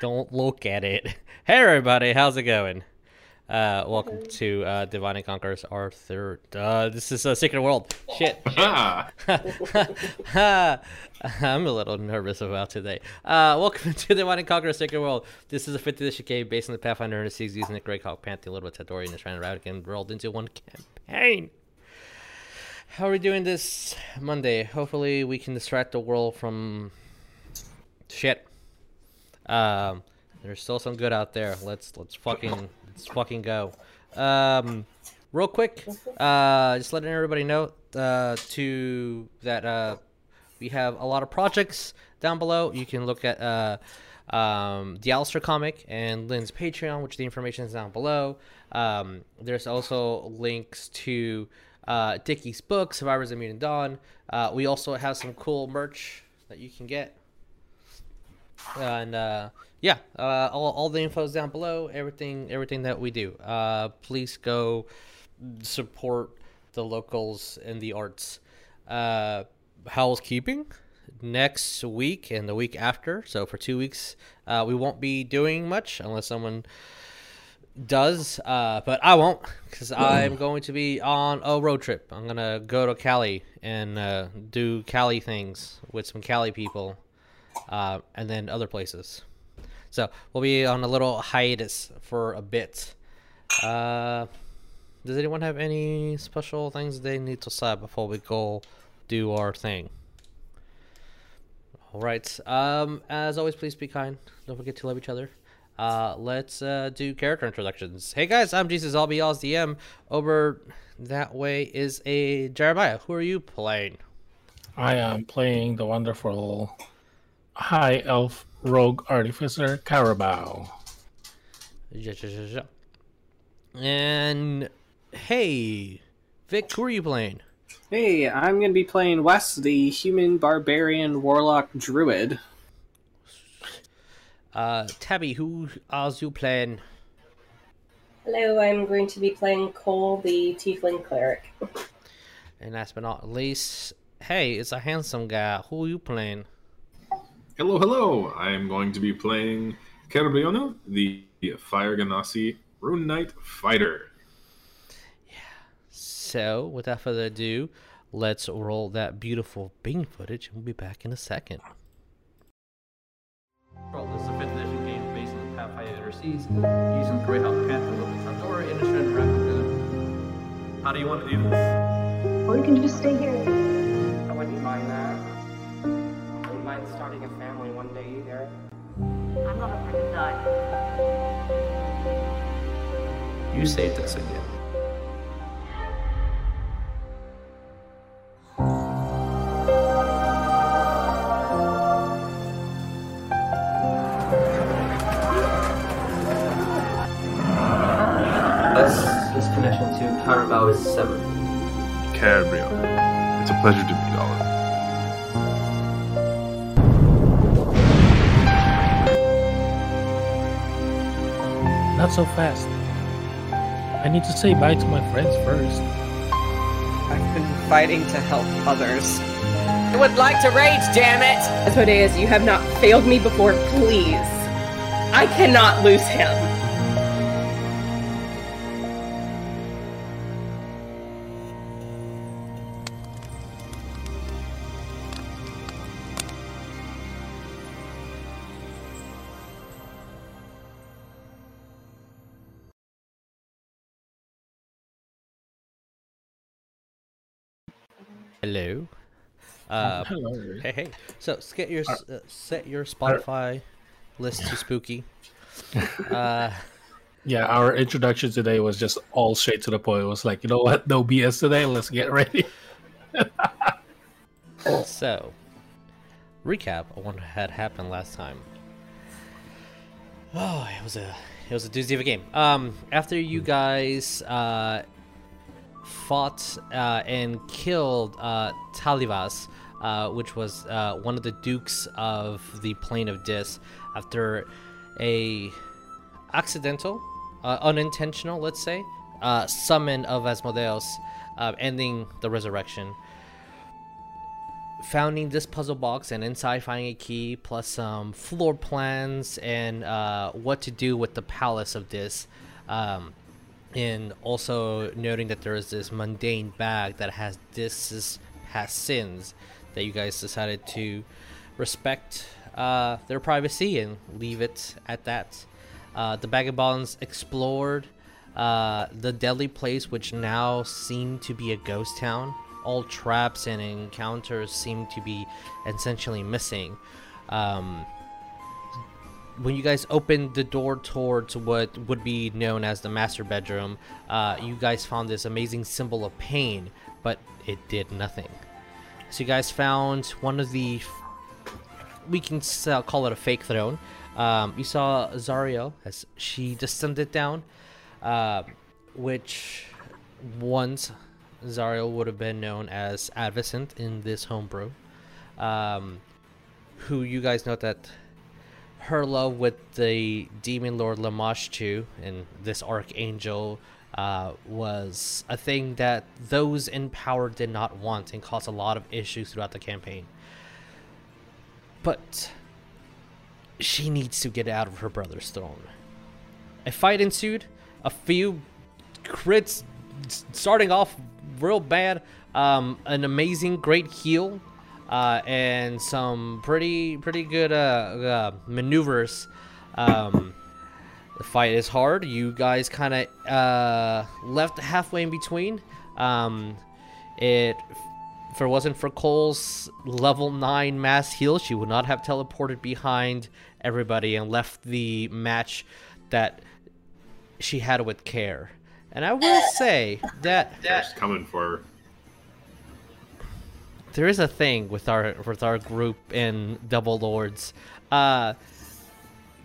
Don't look at it. Hey, everybody, how's it going? Uh, welcome to uh, Divine and Conquerors Arthur. Uh, this is a Sacred World. Shit. I'm a little nervous about today. Uh, welcome to Divine and Conquerors Sacred World. This is a 5th edition game based on the Pathfinder and the Seas using the Greyhawk Pantheon, a little bit Tadori, and the Shrine of Radican rolled into one campaign. How are we doing this Monday? Hopefully, we can distract the world from shit. Um, there's still some good out there. Let's let's fucking let's fucking go. Um, real quick, uh, just letting everybody know uh, to that uh, we have a lot of projects down below. You can look at uh, um, the Alistair comic and Lynn's Patreon, which the information is down below. Um, there's also links to uh, Dickie's book, Survivors of Mutant Dawn. Uh, we also have some cool merch that you can get and uh, yeah, uh, all, all the info is down below. Everything everything that we do. Uh, please go support the locals and the arts. Uh, housekeeping next week and the week after. So for two weeks, uh, we won't be doing much unless someone does. Uh, but I won't because I'm going to be on a road trip. I'm gonna go to Cali and uh, do Cali things with some Cali people uh, and then other places. So we'll be on a little hiatus for a bit. Uh, does anyone have any special things they need to say before we go do our thing? All right. Um, as always, please be kind. Don't forget to love each other. Uh, let's uh, do character introductions. Hey guys, I'm Jesus. I'll be y'all's DM. Over that way is a Jeremiah. Who are you playing? I am playing the wonderful High Elf Rogue Artificer Carabao. And hey, Vic, who are you playing? Hey, I'm gonna be playing Wes, the human barbarian warlock druid. Uh, Tabby, who are you playing? Hello, I'm going to be playing Coal, the Tiefling Cleric. And last but not least, hey, it's a handsome guy. Who are you playing? Hello, hello. I am going to be playing Kerbeono, the Fire Genasi Rune Knight Fighter. Yeah. So, without further ado, let's roll that beautiful Bing footage, and we'll be back in a second. Well, this is a 5th edition game based on the Pathfinder Seas, using Greyhawk Panther, Little Tandora, and a Shred Replica. How do you want to do this? Or you can just stay here. I wouldn't mind that. I wouldn't mind starting a family one day either. I'm not afraid to die. You saved us again. Thus, his connection to Carabao is severed. Cabrio. It's a pleasure to Not so fast. I need to say bye to my friends first. I've been fighting to help others. I would like to rage, damn it! Asmodeus, you have not failed me before, please. I cannot lose him. Hello. Uh, Hello. hey, hey. So, get your uh, set your Spotify list to spooky. Uh, Yeah, our introduction today was just all straight to the point. It was like, you know what? No BS today. Let's get ready. so, recap of what had happened last time. Oh, it was a it was a doozy of a game. Um, after you guys uh, fought uh, and killed uh, Talivas, uh, which was uh, one of the dukes of the Plane of Dis, after a accidental, uh, unintentional, let's say, uh, summon of Asmodeus, ending the resurrection. founding this puzzle box and inside finding a key plus some floor plans and what to do with the palace of this um, and also noting that there is this mundane bag that has this is, has sins that you guys decided to respect uh, their privacy and leave it at that uh, the vagabonds explored uh, the deadly place, which now seemed to be a ghost town. All traps and encounters seem to be essentially missing. Um, when you guys opened the door towards what would be known as the master bedroom, uh, you guys found this amazing symbol of pain, but it did nothing. So you guys found one of the, we can uh, call it a fake throne. Um, you saw Zario as she descended down, uh, which once Zario would have been known as Advocent in this homebrew. Um, who you guys know that her love with the demon lord Lamashtu and this archangel uh, was a thing that those in power did not want and caused a lot of issues throughout the campaign. But she needs to get out of her brother's throne. A fight ensued. A few crits starting off real bad. Um, an amazing great heal. Uh, and some pretty pretty good uh, uh, maneuvers. Um, the fight is hard. You guys kind of uh, left halfway in between. Um, it if it wasn't for Coal's level 9 mass heal, she would not have teleported behind everybody and left the match that she had with Kaer. And I will say that Just coming for her. There is a thing with our with our group in Double Lords. Uh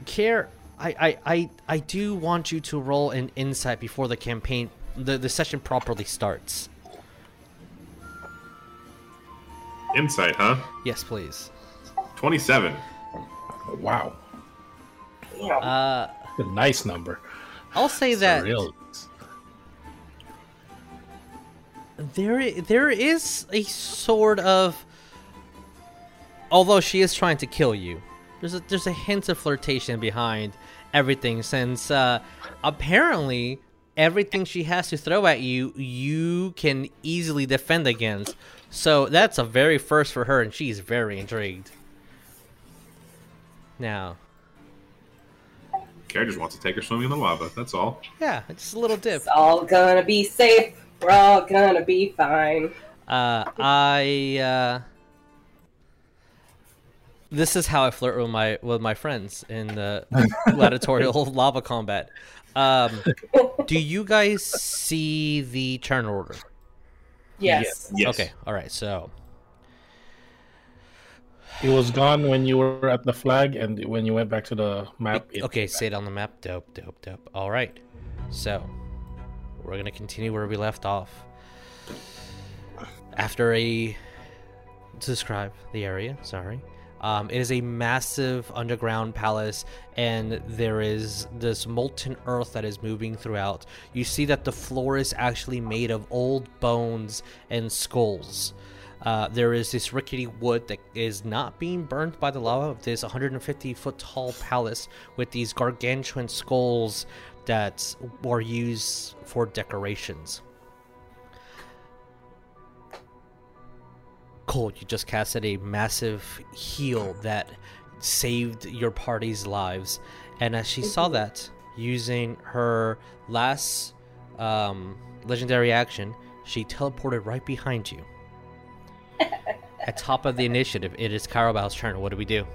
Kaer I, I, I, I do want you to roll an insight before the campaign the, the session properly starts. Insight, huh? Yes, please. 27. Wow, Uh a nice number. I'll say It's a that real. There there is a sort of although she is trying to kill you there's a there's a hint of flirtation behind everything since uh apparently everything she has to throw at you you can easily defend against so that's a very first for her and she's very intrigued now Kara just wants to take her swimming in the lava. That's all. yeah just a little dip It's all gonna be safe. We're all gonna be fine. Uh, I uh, this is how I flirt with my with my friends in the gladiatorial lava combat. Um, do you guys see the turn order? Yes. Yes. Okay, all right. So It was gone when you were at the flag, and when you went back to the map. It, okay, say it on the map. Dope, dope, dope. All right. So we're gonna continue where we left off. After a describe the area. Sorry. Um, it is a massive underground palace, and there is this molten earth that is moving throughout. You see that the floor is actually made of old bones and skulls. Uh, there is this rickety wood that is not being burned by the lava of this 150 foot tall palace with these gargantuan skulls that were used for decorations. Coal, you just casted a massive heal that saved your party's lives. And as she saw that, using her last um, legendary action, she teleported right behind you. At top of the initiative, it is Carabao's turn. What do we do?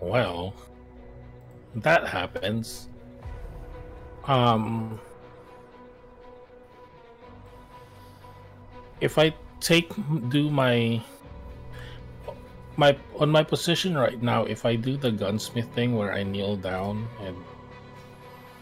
Well, that happens. Um, if I take do my my on my position right now, if I do the gunsmith thing where I kneel down and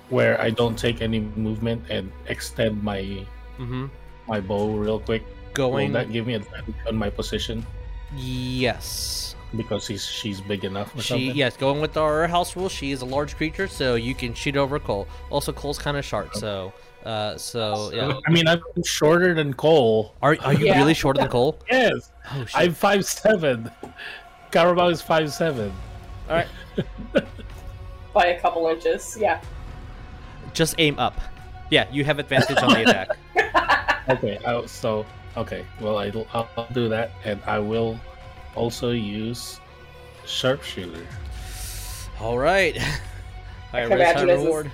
where I don't take any movement and extend my Mm-hmm. my bow real quick, Going. will that give me advantage on my position yes. Because he's she's big enough or She something? yes, going with our house rule. She is a large creature, so you can shoot over Coal. Also, Coal's kind of short, so Uh, so yeah. I mean, I'm shorter than Coal. Are are you Yeah. really shorter than Coal? Yes, Oh! I'm five seven. Carabao is five seven. All right, By a couple inches. Yeah. just aim up. Yeah, you have advantage on the attack. Okay, I, so okay. Well, I'll, I'll do that, and I will also use sharpshooter. All right. I, can where's our imagine this is- reward?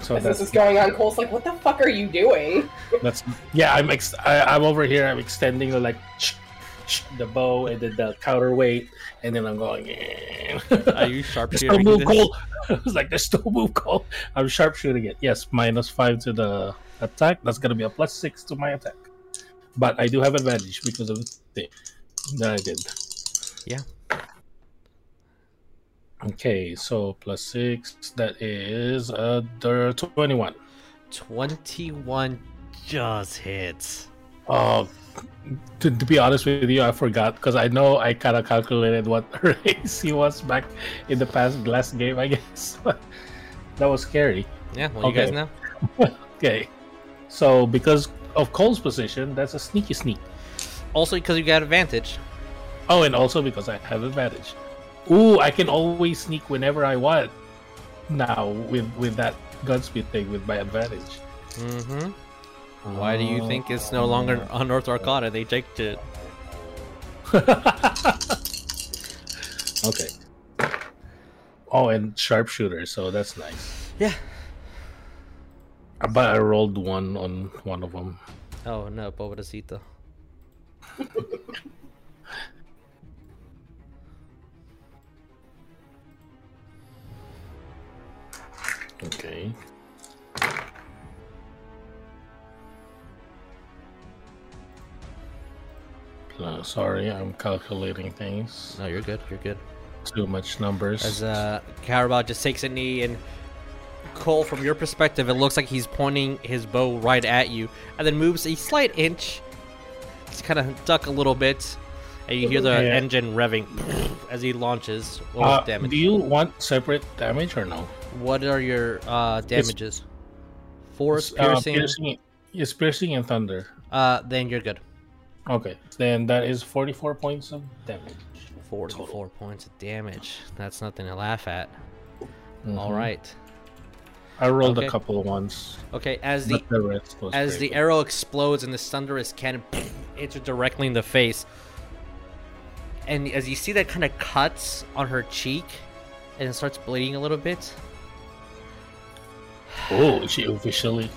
So As this is going on, Coal's like, what the fuck are you doing? that's yeah. I'm ex- I, I'm over here. I'm extending the like the bow and then the counterweight, and then I'm going. Are you There's sharpshooting no move, this? Coal. I was like, "There's no move, Coal." I'm sharpshooting it. Yes, minus five to the attack. That's gonna be a plus six to my attack. But I do have advantage because of the thing that I did. Yeah. Okay, so plus six. That is uh the twenty-one. Twenty-one just hits. Oh, to, to be honest with you, I forgot because I know I kind of calculated what her AC was back in the past last game. I guess that was scary. Yeah, well, you guys Okay. know. Okay, so because of Coal's position, that's a sneaky sneak. Also, because you got advantage. Oh, and also because I have advantage. Ooh, I can always sneak whenever I want now with with that gunsmith thing with my advantage. Mm-hmm. Why do you think it's no longer on North Arcana? They checked it. okay. Oh, and sharpshooter, so that's nice. Yeah. But I rolled one on one of them. Oh no, pobrecito. Okay. Sorry, I'm calculating things. No, you're good. You're good. Too much numbers. As uh, Carabao just takes a knee and Coal, from your perspective, it looks like he's pointing his bow right at you, and then moves a slight inch to kind of duck a little bit, and you hear the Yeah. engine revving as he launches. What Uh, damage? do you want separate damage or no? What are your uh, damages? Force, Uh, piercing. piercing. It's piercing and thunder. Uh, then you're good. Okay, then that is 44 points of damage. 44 points of damage. That's nothing to laugh at. All Mhm. right. I rolled Okay. a couple of ones. Okay, as the the as the arrow explodes and this thunderous cannon hits her directly in the face, and as you see that kind of cuts on her cheek, and it starts bleeding a little bit. Oh, she officially.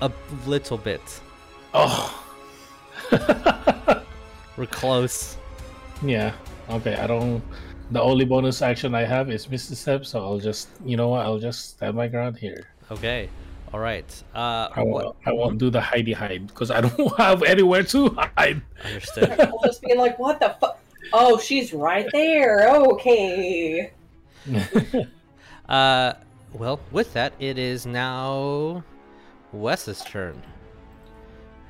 A little bit. Oh. We're close. Yeah. Okay. I don't. The only bonus action I have is Misty Step, so I'll just, you know what? I'll just stand my ground here. Okay. All right. Uh, I won't. I won't do the hidey hide because I don't have anywhere to hide. Understood. People just being like, what the fuck? Oh, she's right there. Okay. Uh, well, with that, it is now Wes's turn.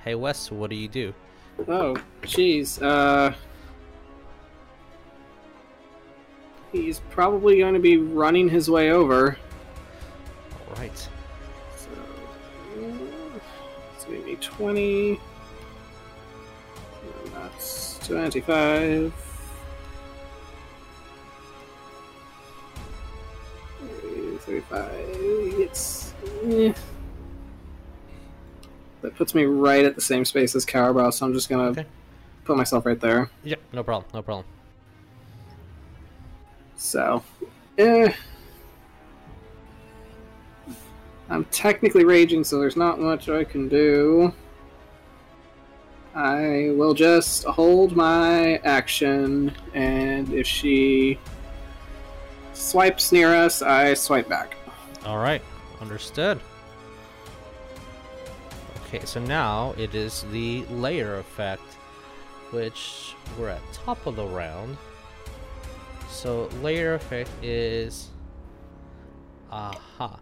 Hey, Wes, what do you do? Oh, jeez. Uh, he's probably going to be running his way over. All right. So it's going to be twenty. That's twenty-five. 35. It's. eh. That puts me right at the same space as Carabao, so I'm just gonna Okay. put myself right there. Yep, no problem, no problem. So, eh. I'm technically raging, so there's not much I can do. I will just hold my action, and if she swipes near us, I swipe back. All right, understood. Okay, so now it is the layer effect, which we're at top of the round. So layer effect is, aha.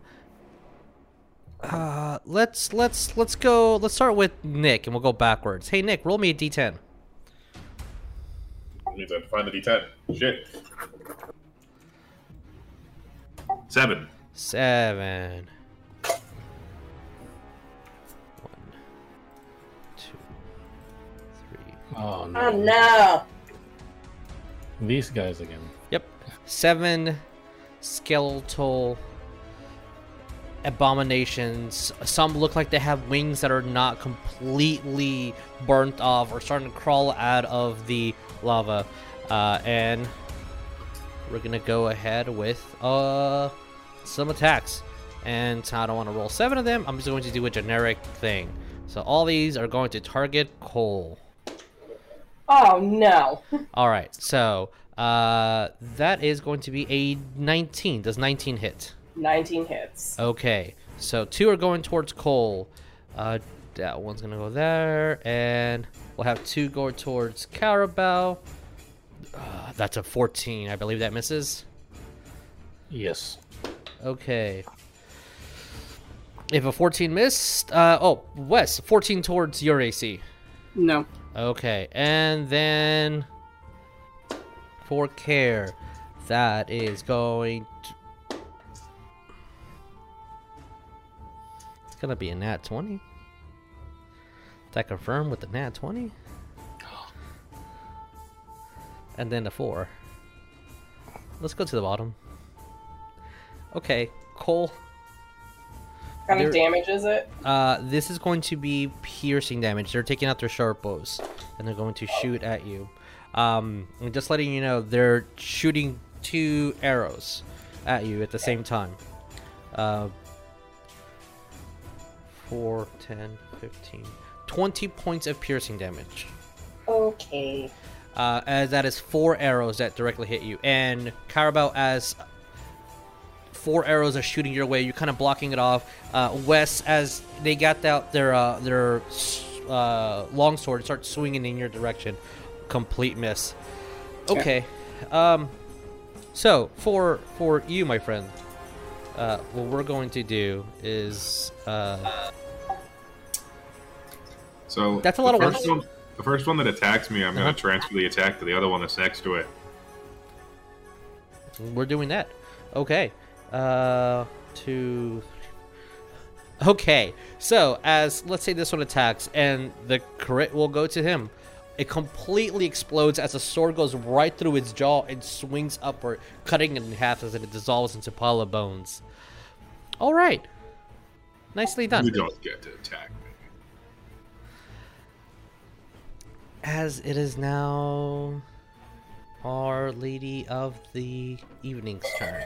Uh, let's let's let's go. Let's start with Nick, and we'll go backwards. Hey Nick, roll me a d10. means I have to find the D10. Shit. Seven. Seven. One, two, three. Oh no. Oh no. These guys again. Yep. Seven skeletal abominations. Some look like they have wings that are not completely burnt off or starting to crawl out of the lava. Uh, and we're gonna go ahead with uh some attacks. And I don't want to roll seven of them. I'm just going to do a generic thing. So all these are going to target Coal. Oh no. All right, so uh, that is going to be a 19. Does 19 hit? 19 hits. Okay, so two are going towards Coal. Uh, that one's gonna go there, and we'll have two go towards Carabao. Uh, that's a 14. I believe that misses. Yes. Okay. If a 14 missed, uh, oh, Wes, 14 towards your AC. No. Okay, and then for Kaer, that is going to. It's gonna be a nat 20. Is that confirmed with the nat 20? And then a 4. Let's go to the bottom. Okay, Coal. What kind of damage is it? Uh, this is going to be piercing damage. They're taking out their sharp bows, and they're going to shoot at you. Um, and just letting you know, they're shooting two arrows at you at the same time. Uh, 4, 10, 15, 20 points of piercing damage. Okay. Uh, as that is four arrows that directly hit you. And Carabao, as four arrows are shooting your way, you're kind of blocking it off. Uh, Wes, as they got out their uh, their uh, longsword, start swinging in your direction. Complete miss. Okay. Um. So for for you, my friend, uh, what we're going to do is uh, So That's a lot of work. One, the first one that attacks me, I'm Uh-huh. going to transfer the attack to the other one that's next to it. We're doing that. Okay. Uh, two. Okay. So as let's say this one attacks, and the crit will go to him. It completely explodes as the sword goes right through its jaw and swings upward, cutting it in half as it dissolves into pile of bones. All right. Nicely done. You don't get to attack As it is now Our Lady of the Evening's turn.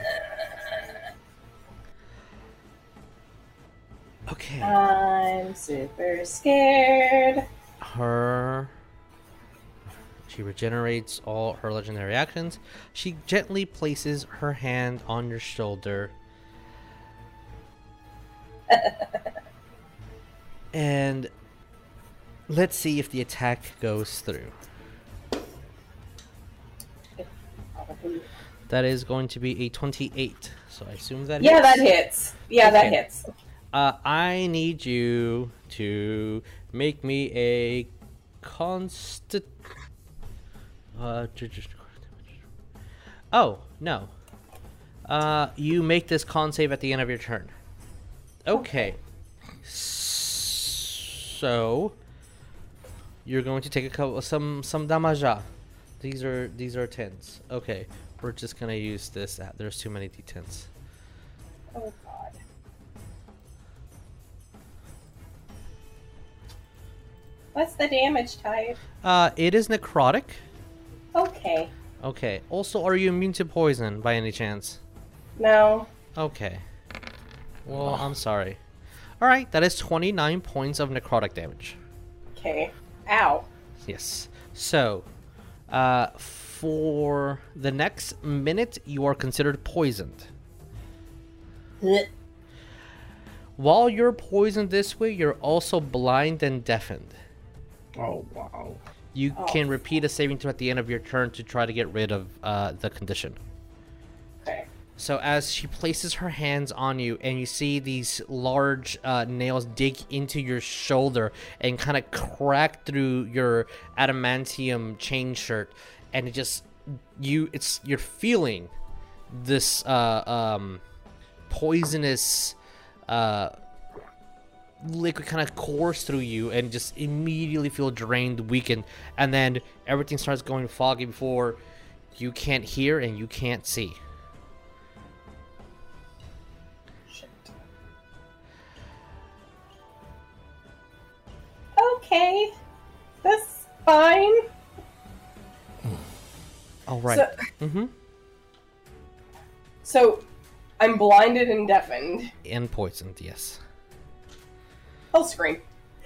Okay. I'm super scared. her she regenerates all her legendary actions she gently places her hand on your shoulder and let's see if the attack goes through that is going to be a 28 so i assume that Yeah, hits. that hits. Yeah, that hits. Uh, I need you to make me a constant. Uh, oh no. Uh, you make this con save at the end of your turn. Okay. So you're going to take a couple some some damaja. These are these are tens. Okay, we're just gonna use this. Uh, There's too many d10s. Oh god. What's the damage type? Uh, it is necrotic. Okay. Okay. Also, are you immune to poison by any chance? No. Okay. Well, I'm sorry. All right, that is 29 points of necrotic damage. Okay. Ow. Yes. So, uh, for the next minute, you are considered poisoned. Blech. While you're poisoned this way, you're also blind and deafened. Oh wow. You Oh. can repeat a saving throw at the end of your turn to try to get rid of uh, the condition. So as she places her hands on you, and you see these large uh, nails dig into your shoulder and kind of crack through your adamantium chain shirt, and it just you it's you're feeling this uh, um, poisonous uh, liquid kind of course through you and just immediately feel drained, weakened, and then everything starts going foggy before you can't hear and you can't see. Okay, that's fine. All right. So, mm-hmm. so I'm blinded and deafened. And poisoned, yes. I'll scream.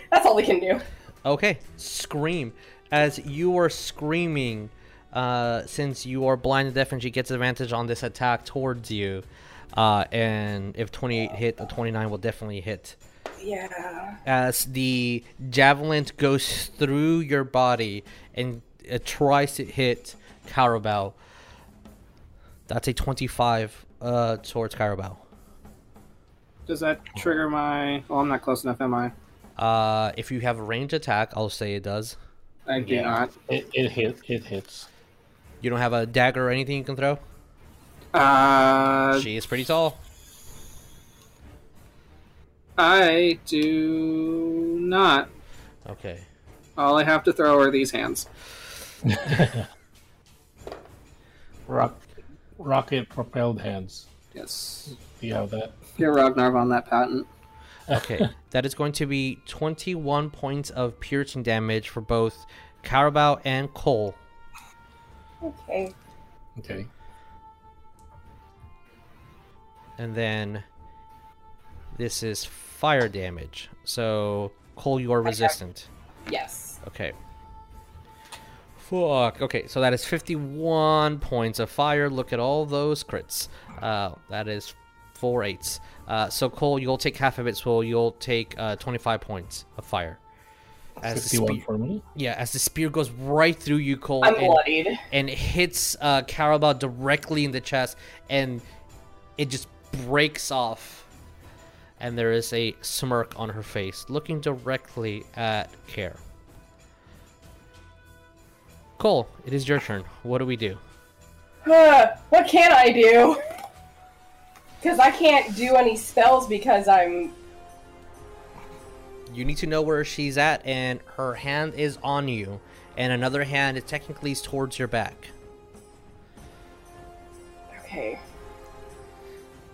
That's all we can do. Okay, scream. As you are screaming, uh, since you are blind and deaf, and she gets advantage on this attack towards you. Uh, and if 28 hit, a 29 will definitely hit. Yeah. As the javelin goes through your body and it tries to hit Carabao. That's a 25 uh, towards Carabao. Does that trigger my? Well, I'm not close enough, am I? Uh, if you have a range attack, I'll say it does. I do not. It, it hit. It hits. You don't have a dagger or anything you can throw? Uh, She is pretty tall. I do not. Okay. All I have to throw are these hands. Rock, rocket propelled hands. Yes. Do you have that? You're Ragnar on that patent. Okay. that is going to be 21 points of piercing damage for both Carabao and Coal. Okay. Okay. And then this is fire damage. So, Coal, you are resistant. Yes. Okay. Fuck. Okay, so that is 51 points of fire. Look at all those crits. Uh, that is four eights. Uh, so Coal, you'll take half of it. So you'll take uh, 25 points of fire. As the 51 spear, for me. yeah, as the spear goes right through you, Coal, I'm and, bloodied. and hits uh, Carabao directly in the chest, and it just breaks off. And there is a smirk on her face, looking directly at Kaer. Coal, it is your turn. What do we do? Huh, what can I do? Because I can't do any spells because I'm. You need to know where she's at, and her hand is on you, and another hand is technically is towards your back. Okay.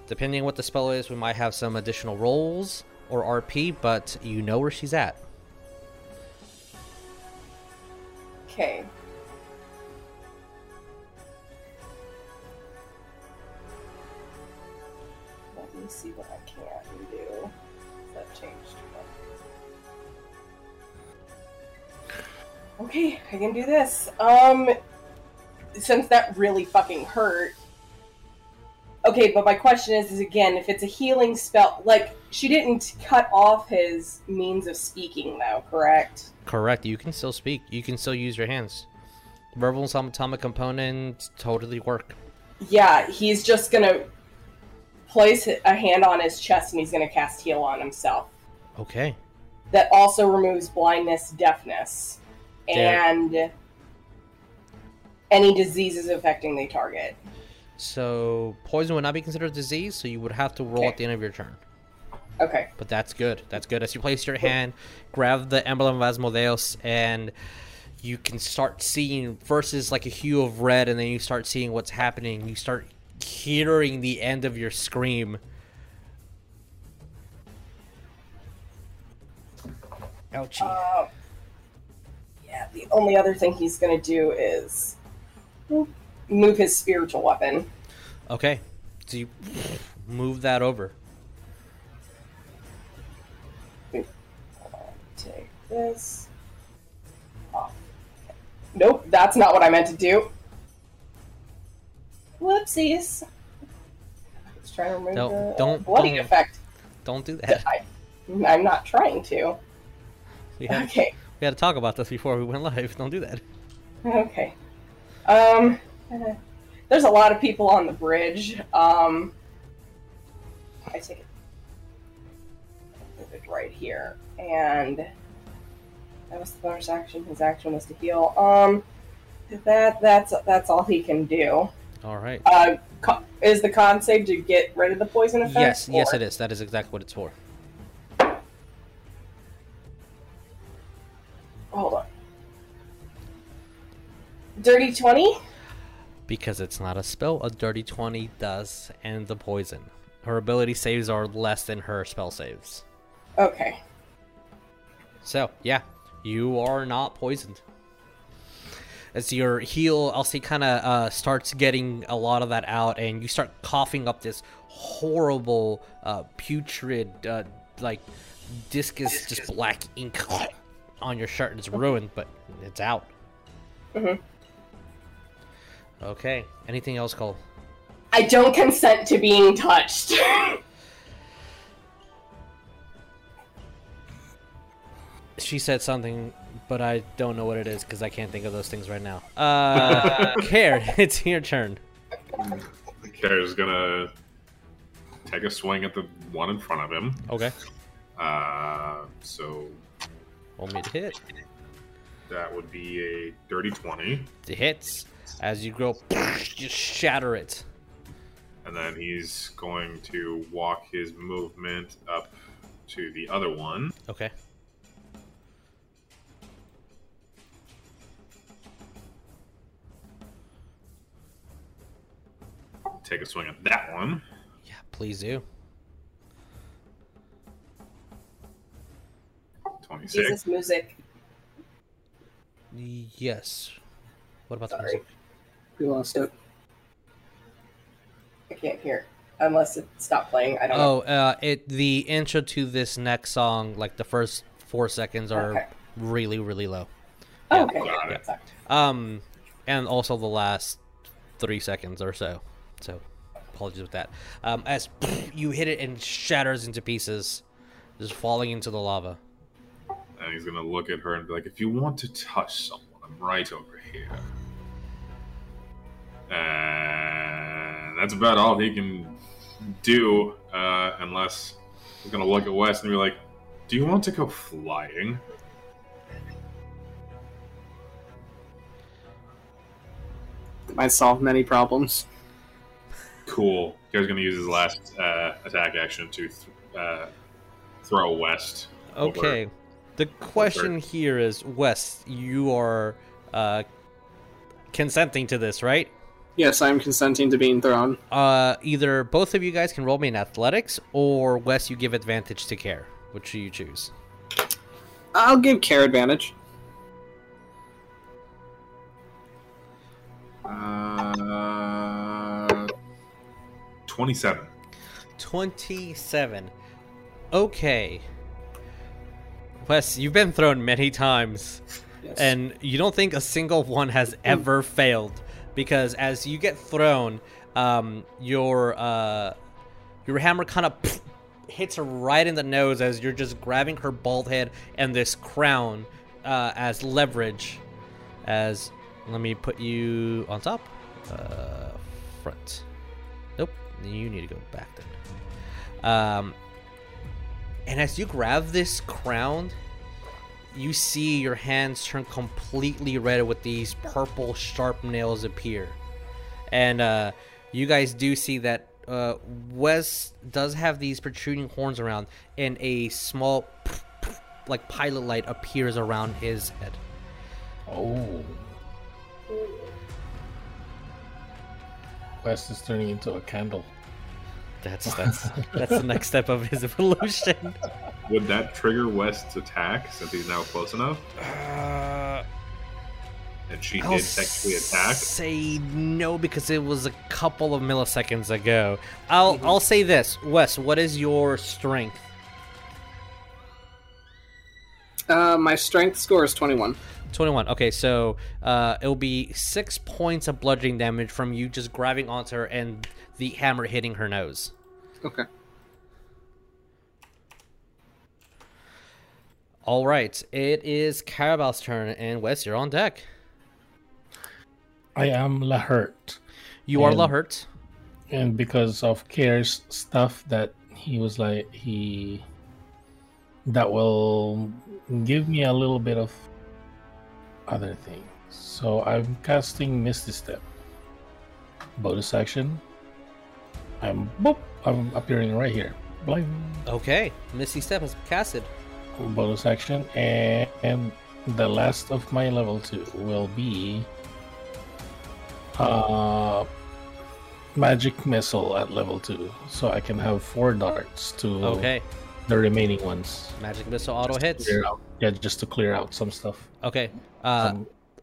Depending on what the spell is, we might have some additional rolls or RP, but you know where she's at. Okay. Let me see what I can do. That changed. Okay, I can do this. Um, since that really fucking hurt. Okay, but my question is, is again, if it's a healing spell, like she didn't cut off his means of speaking, though, correct? Correct. You can still speak. You can still use your hands. Verbal and somatic components totally work. Yeah, he's just gonna place a hand on his chest and he's gonna cast heal on himself. Okay. That also removes blindness, deafness, There. and any diseases affecting the target. So poison would not be considered a disease, so you would have to roll Okay. at the end of your turn. Okay. But that's good. That's good. As you place your hand, grab the emblem of Asmodeus, and you can start seeing versus like a hue of red, and then you start seeing what's happening. You start hearing the end of your scream. Ouchie. Uh, yeah, the only other thing he's gonna do is move his spiritual weapon. Okay. So you move that over. Take this. off. Nope, that's not what I meant to do. Whoopsies. Let's try to remove Don't- the don't- bloody don't- effect. Don't do that. I, I'm not trying to. We had, Okay. we had to talk about this before we went live. Don't do that. Okay. Um, there's a lot of people on the bridge. Um, I take it, move it right here, and that was the bonus action. His action was to heal. Um, that that's that's all he can do. All right. Uh, is the con save to get rid of the poison effect? Yes, or? yes, it is. That is exactly what it's for. Hold on. Dirty twenty. Because it's not a spell, a dirty 20 does and the poison. Her ability saves are less than her spell saves. Okay. So, yeah, you are not poisoned. As your heal, Elsie kind of uh, starts getting a lot of that out, and you start coughing up this horrible, uh, putrid, uh, like discus, just black ink on your shirt, and it's ruined, but it's out. Mhm. Okay. Anything else, Coal? I don't consent to being touched. She said something, but I don't know what it is because I can't think of those things right now. Uh, Kaer, it's your turn. Kaer is gonna take a swing at the one in front of him. Okay. Uh, so Roll me to hit. that would be a dirty 20. It hits. As you go, just shatter it. And then he's going to walk his movement up to the other one. Okay. Take a swing at that one. Yeah, please do. 26. Jesus music. Yes. What about the music? We lost it. I can't hear. Unless it stopped playing. I don't Oh, know. uh, it the intro to this next song, like the first four seconds, are Okay. really, really low. Oh, okay. got it. Um, and also the last three seconds or so. So, apologies with that. Um, as you hit it and shatters into pieces, just falling into the lava. And he's going to look at her and be like, if you want to touch someone, I'm right over here. And that's about all he can do, uh, unless he's going to look at West and be like, do you want to go flying? Might solve many problems. Cool. Gary's going to use his last uh, attack action to th- uh, throw West. over. Okay. The question here is, West, you are uh, consenting to this, right? Yes, I'm consenting to being thrown. Uh, either both of you guys can roll me in athletics, or Wes, you give advantage to Kaer. Which do you choose? I'll give Kaer advantage. Uh, 27. 27. Okay. Wes, you've been thrown many times, Yes. and you don't think a single one has ever failed. Because as you get thrown, um, your uh, your hammer kind of hits her right in the nose as you're just grabbing her bald head and this crown uh, as leverage. As let me put you on top, uh, front. Nope, you need to go back then. Um, and as you grab this crown, you see your hands turn completely red with these purple sharp nails appear. And uh, you guys do see that uh, Wes does have these protruding horns around, and a small, like pilot light appears around his head. Oh. wes is turning into a candle. That's that's that's the next step of his evolution. Would that trigger West's attack since he's now close enough? Uh, And she I'll did technically attack? Say no because it was a couple of milliseconds ago. I'll I'll say this, Wes. What is your strength? Uh, my strength score is 21. Twenty-one. Okay, so uh, it'll be six points of bludgeoning damage from you just grabbing onto her and the hammer hitting her nose. Okay. All right, it is Carabao's turn, and Wes, you're on deck. I am Lahert. You are Lahert. And because of Kaer's stuff that he was like he that will give me a little bit of other things. So I'm casting Misty Step. Bonus action. I'm boop, I'm appearing right here. Bling. Okay, Misty Step has casted. Bonus action and, and the last of my level two will be Uh, magic missile at level two, so I can have four darts to Okay. the remaining ones. Magic missile auto hits. Yeah, just to clear out some stuff. Okay. Uh,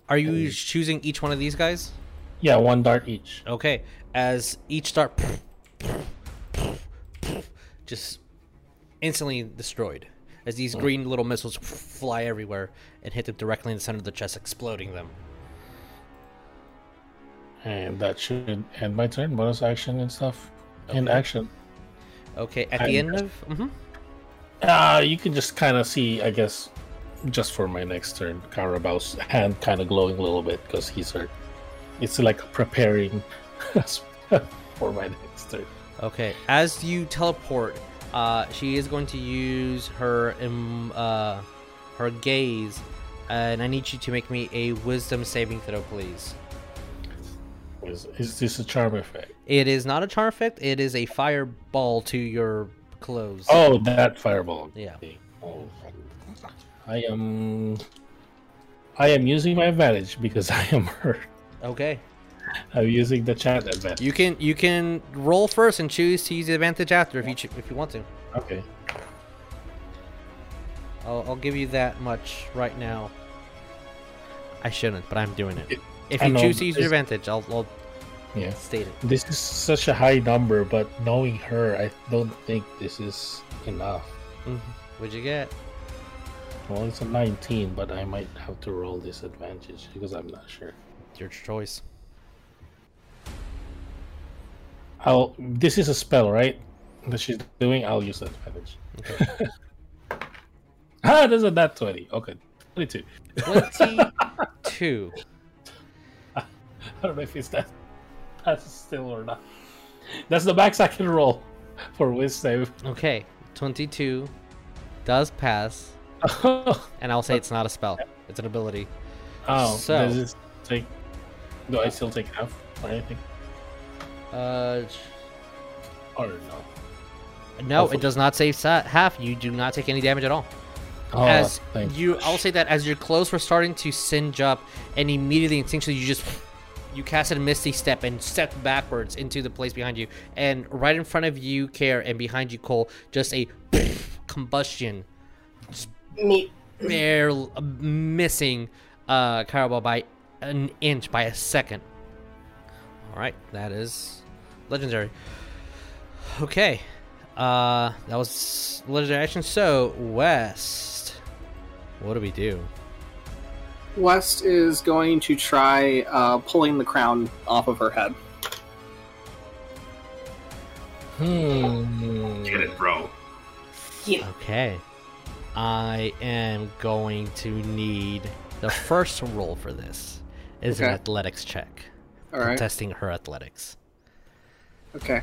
are you choosing each one of these guys? Yeah, one dart each. Okay. As each dart just instantly destroyed. As these green little missiles fly everywhere and hit them directly in the center of the chest, exploding them. And that should end my turn. Bonus action and stuff. In action. Okay, at I the end guess- of. hmm Uh, you can just kind of see, I guess, just for my next turn, Carabao's hand kind of glowing a little bit because he's hurt. It's like preparing for my next turn. Okay, as you teleport, uh, she is going to use her um, uh, her gaze, and I need you to make me a Wisdom saving throw, please. Is, is this a charm effect? It is not a charm effect. It is a fireball to your clothes. Oh, that fireball. Yeah. Oh, I am. I am using my advantage because I am hurt. Okay. I'm using the chat advantage. You can you can roll first and choose to use the advantage after if you ch- if you want to. Okay. I'll, I'll give you that much right now. I shouldn't, but I'm doing it. If you know, choose to use your advantage, I'll, I'll Yeah. state it. This is such a high number, but knowing her, I don't think this is enough. Mhm. What'd you get? Well, it's a 19, but I might have to roll this advantage because I'm not sure. Your choice. I'll. This is a spell, right? That she's doing. I'll use the advantage. Okay. ah, there's a that 20. Okay, 22. Twenty-two. I don't know if it's that. That's still or not. That's the max I can roll for whiz save. Okay, twenty-two does pass, and I'll say it's not a spell. It's an ability. Oh, So- does this take? Do I still take half or anything? Uh, Or no? no, Hopefully. it does not save sa- half. You do not take any damage at all. Oh, as thank you, I'll say that as your clothes were starting to singe up, and immediately, instinctually, you just you casted a misty step and stepped backwards into the place behind you, and right in front of you, Kaer, and behind you, Coal, just a combustion, Neat. bare missing uh Carabao by an inch by a second. All right, that is legendary. Okay, uh, that was legendary action. So West, what do we do? West is going to try uh, pulling the crown off of her head. Hmm. Get it, bro. Yeah. Okay, I am going to need the first roll for this is an athletics check, All right. testing her athletics. Okay.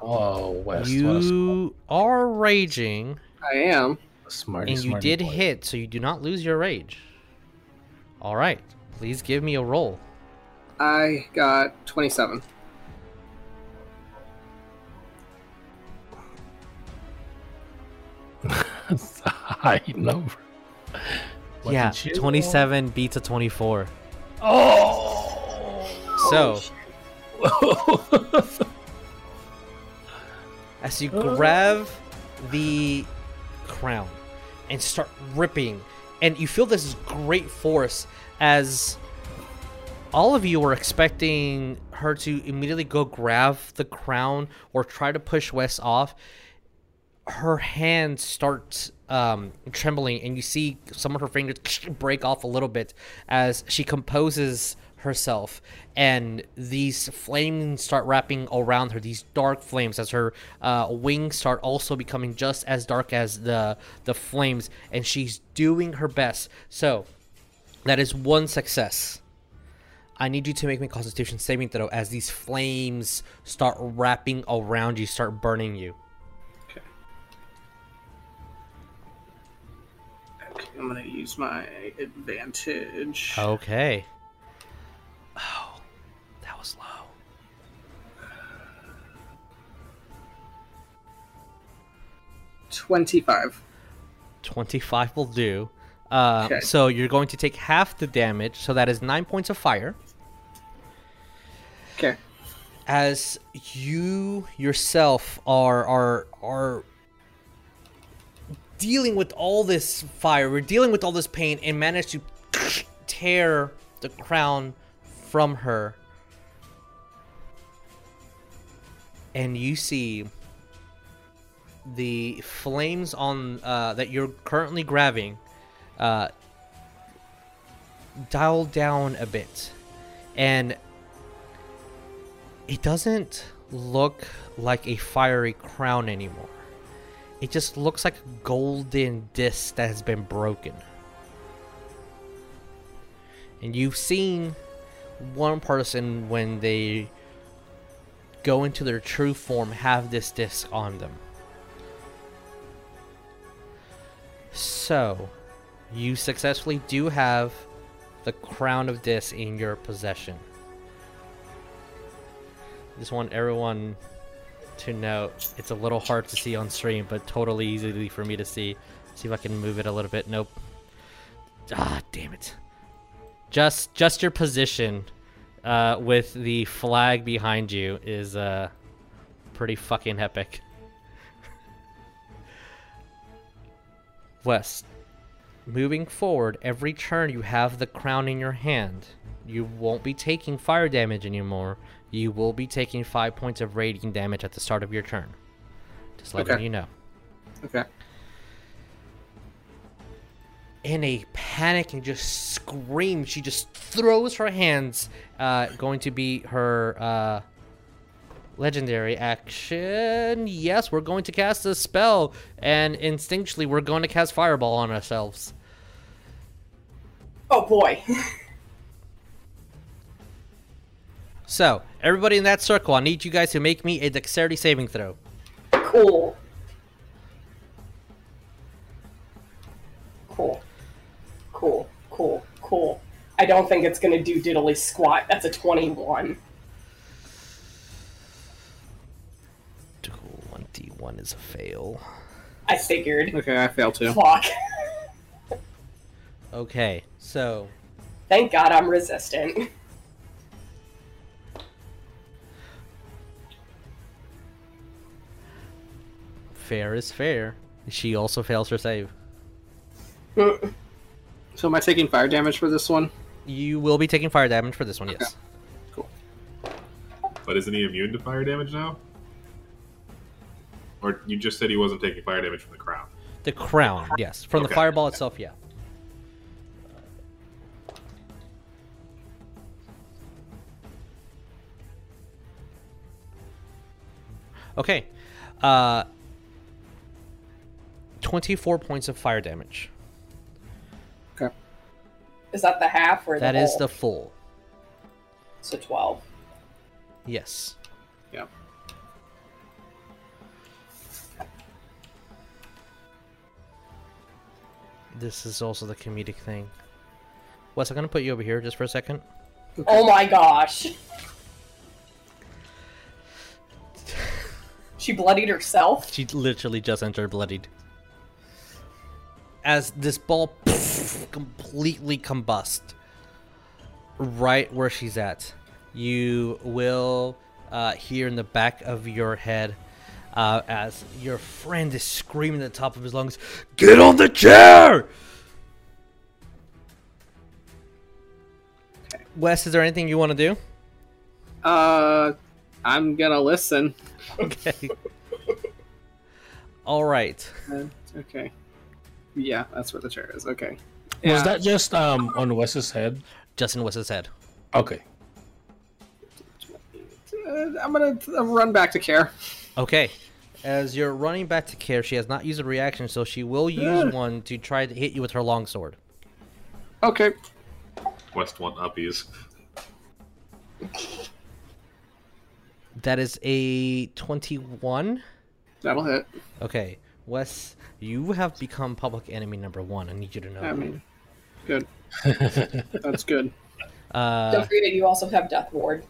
Oh, West. what a You are raging. I am. smarty, and you smarty did boy. hit, so you do not lose your rage. All right, please give me a roll. I got 27. That's a high number. What yeah, did you roll? twenty-seven beats a twenty-four. Oh. So as you grab the crown and start ripping, and you feel this great force as all of you were expecting her to immediately go grab the crown or try to push Wes off. Her hand starts um, trembling, and you see some of her fingers break off a little bit as she composes herself. And these flames start wrapping around her, these dark flames, as her uh, wings start also becoming just as dark as the the flames. And she's doing her best. So that is one success. I need you to make me Constitution saving throw as these flames start wrapping around you, start burning you. I'm gonna use my advantage. Okay. Oh, that was low. 25. 25 will do. Uh, Okay. So you're going to take half the damage. So that is nine points of fire. Okay. As you yourself are are are dealing with all this fire, we're dealing with all this pain, and managed to tear the crown from her. And you see the flames on uh, that you're currently grabbing uh, dial down a bit, and it doesn't look like a fiery crown anymore. It just looks like a golden disc that has been broken. And you've seen one person when they go into their true form have this disc on them. So, you successfully do have the crown of disc in your possession. Just want everyone to note. it's a little hard to see on stream, but totally easily for me to see. See if I can move it a little bit. Nope. Ah, damn it. Just just your position uh, with the flag behind you is uh, pretty fucking epic. West. Moving forward, every turn you have the crown in your hand. You won't be taking fire damage anymore. You will be taking 5 points of radiant damage at the start of your turn. Just letting Okay. you know. Okay. in a panic and just screams. She just throws her hands. Uh, going to be her uh, legendary action. Yes, we're going to cast a spell, and instinctually, we're going to cast Fireball on ourselves. Oh boy. So, everybody in that circle, I need you guys to make me a dexterity saving throw. cool. Cool. Cool. Cool. Cool. I don't think it's gonna do diddly squat. That's a 21. 21 is a fail. I figured. Okay, I fail too. Fuck. Okay, so Thank God I'm resistant. Fair is fair. She also fails her save. So am I taking fire damage for this one? You will be taking fire damage for this one, yes. Cool. But isn't he immune to fire damage now? Or you just said he wasn't taking fire damage from the crown? The crown, yes. From the Okay. fireball itself, yeah. Okay. Uh 24 points of fire damage. Okay. Is that the half or the That is whole? the full. So 12. Yes. Yeah. This is also the comedic thing. Wes, I'm gonna put you over here just for a second. Oh my gosh. She bloodied herself? She literally just entered bloodied. As this ball completely combust right where she's at, you will uh, hear in the back of your head uh, as your friend is screaming at the top of his lungs, Get on the chair! Wes, is there anything you want to do? Uh, I'm gonna listen. Okay. All right. Uh, okay. Yeah, that's where the chair is. Okay. Was that just um on Wes's head? Justin Wes's head. Okay. Uh, I'm gonna uh, run back to Kaer. Okay. As you're running back to Kaer, she has not used a reaction, so she will use one to try to hit you with her longsword. Okay. West one uppies. That is a 21. That'll hit. Okay. Wes, you have become public enemy number one. I need you to know. I mean, good. That's good. Uh, Don't forget you also have Death Ward.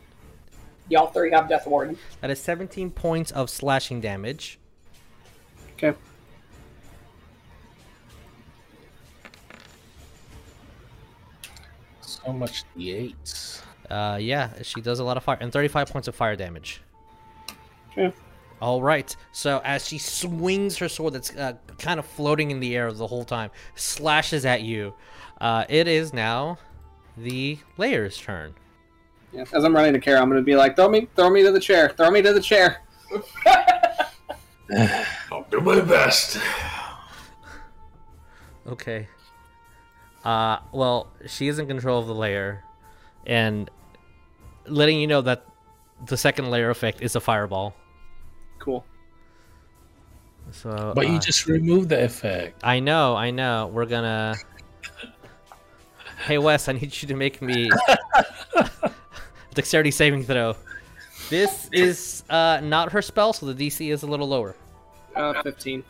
Y'all three have Death Ward. that is 17 points of slashing damage. Okay. So much d8s? Uh, yeah, she does a lot of fire and 35 points of fire damage. Yeah. All right. So as she swings her sword, that's uh, kind of floating in the air the whole time, slashes at you. Uh, it is now the layer's turn. Yeah, as I'm running to Kara, I'm gonna be like, throw me, throw me to the chair, throw me to the chair. I'll do my best. Okay. Uh, well, she is in control of the layer, and letting you know that the second layer effect is a fireball. Cool. So, But you uh, just removed the effect. I know, I know. We're gonna. Hey Wes, I need you to make me dexterity saving throw. This is uh, not her spell, so the DC is a little lower. Uh, 15.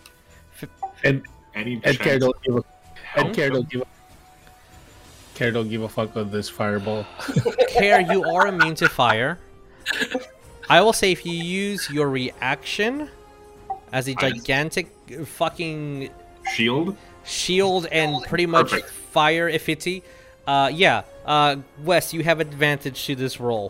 And Any and Kaer don't give a and Kaer don't give a Kaer don't give a fuck of this fireball. Kaer, you are immune to fire. I will say if you use your reaction as a Nice. gigantic fucking Shield? shield and pretty much Perfect. fire effigy, uh, yeah, uh, Wes, you have advantage to this roll.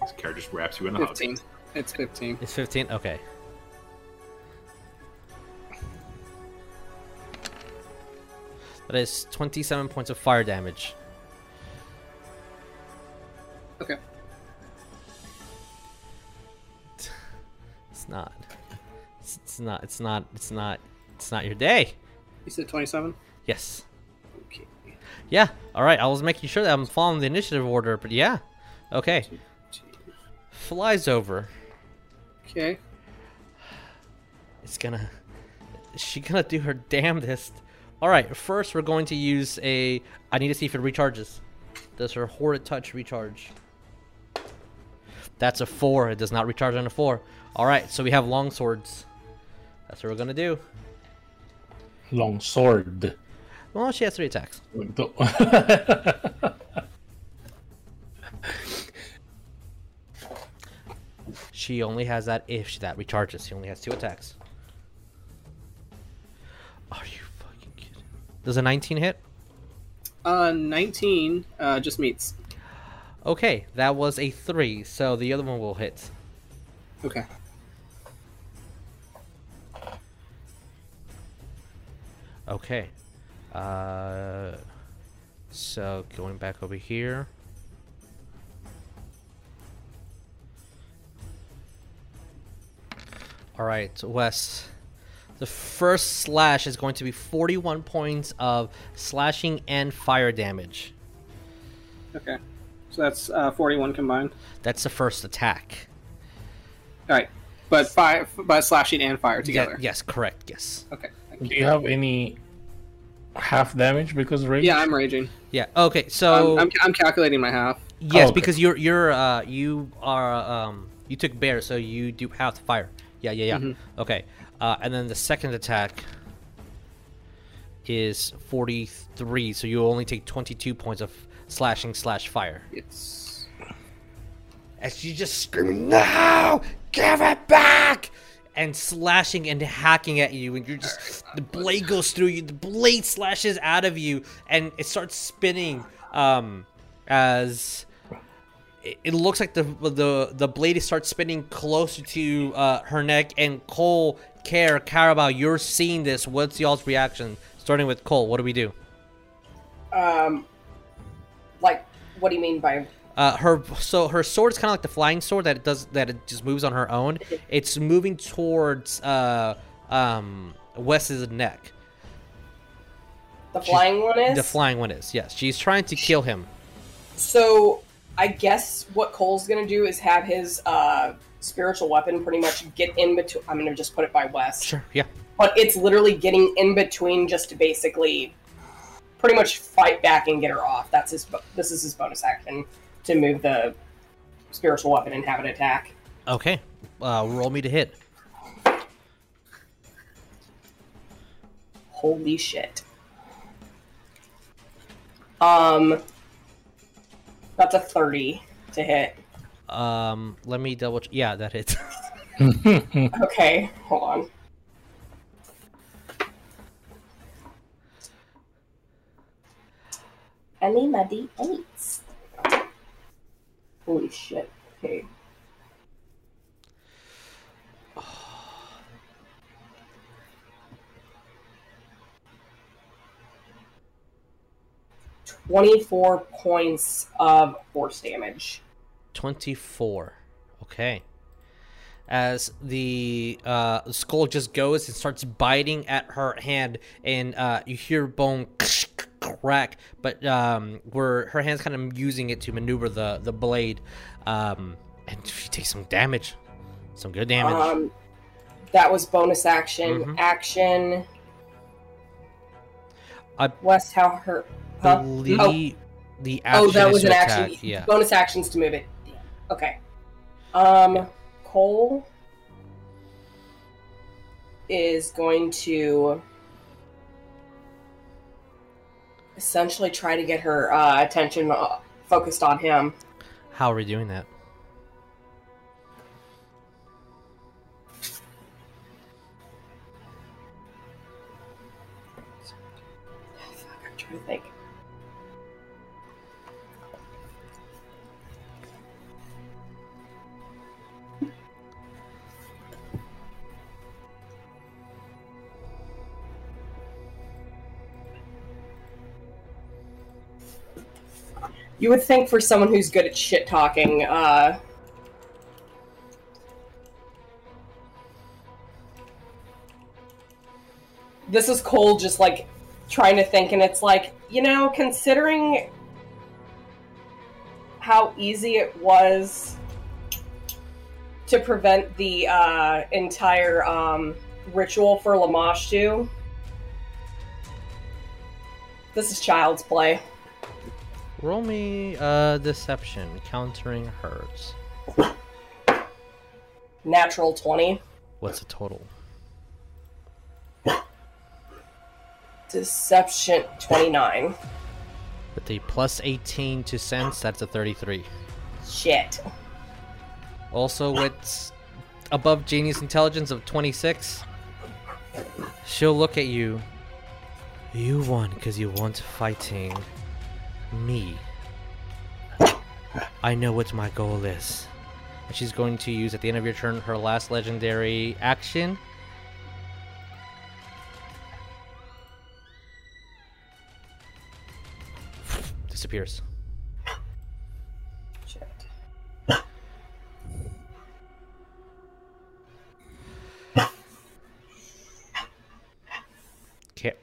This character just wraps you in a hug. It's 15. It's 15? Okay. That is 27 points of fire damage. Okay. It's not. It's, it's not. It's not. It's not. It's not your day. You said 27? Yes. Okay. Yeah. All right. I was making sure that I'm following the initiative order, but yeah. Okay. Flies over. Okay. It's gonna. Is She gonna do her damnedest. All right. First, we're going to use a. I need to see if it recharges. Does her horrid touch recharge? That's a four. It does not recharge on a four. All right. So we have long swords. That's what we're gonna do. Long sword. Well, she has three attacks. She only has that if that recharges. She only has two attacks. Does a 19 hit? Uh, 19 uh, just meets. Okay, that was a three, so the other one will hit. Okay. Okay. Uh, so going back over here. All right, Wes. The first slash is going to be 41 points of slashing and fire damage. Okay. So that's uh, 41 combined. That's the first attack. All right. But fire, but slashing and fire Yeah, together. yes, correct. Yes. Okay. Thank Do you. you have any half damage because rage? Yeah, I'm raging. Yeah. Okay. So I'm, I'm, I'm calculating my half. Yes, okay. because you're you're uh you are um you took bear, so you do have to fire. Yeah, yeah, yeah. Mhm. Okay, uh, and then the second attack is forty three, so you only take twenty two points of slashing slash fire. It's As she's just screaming, "No, give it back!" and slashing and hacking at you, and you're just the blade goes through you, the blade slashes out of you, and it starts spinning. Um, as it, it looks like the the the blade starts spinning closer to uh, her neck, and Coal, Kaer, care about. you're seeing this. What's y'all's reaction? Starting with Coal, what do we do? Um, like, what do you mean by? Uh, her so her sword is kind of like the flying sword that it does that it just moves on her own. It's moving towards uh um Wes's neck. The flying one is The flying one is yes. She's trying to kill him. So I guess what Coal's gonna do is have his uh, spiritual weapon pretty much get in between. I'm gonna just put it by West, Sure, yeah. but it's literally getting in between just to basically, pretty much fight back and get her off. That's his. This is his bonus action to move the spiritual weapon and have it attack. Okay, uh, roll me to hit. Holy shit. Um, that's a thirty to hit. Um, let me double. Ch- yeah, that hits. okay, hold on. I need my d8s. Holy shit. Okay. Twenty-four points of force damage. 24. Okay. As the uh, skull just goes and starts biting at her hand, and uh, you hear bone crack, but um, where her hand's kind of using it to maneuver the, the blade, um, and she takes some damage. Some good damage. Um, that was bonus action. Mhm. Action. I West, how hurt? Huh? believe the Oh, that was an attack. action. Yeah. Bonus actions to move it. Okay. Um, Coal is going to essentially try to get her uh, attention uh, focused on him. How are we doing that? You would think for someone who's good at shit talking, uh, this is Coal just like trying to think, and it's like, you know, considering how easy it was to prevent the uh, entire um, ritual for Lamashtu, this is child's play. Roll me uh, deception, countering hers. Natural 20. What's the total? Deception 29. With the plus 18 to sense, that's a 33. Shit. Also, with above genius intelligence of 26, she'll look at you. You won because you weren't fighting me. I know what my goal is. And she's going to use at the end of your turn her last legendary action. Disappears. Okay.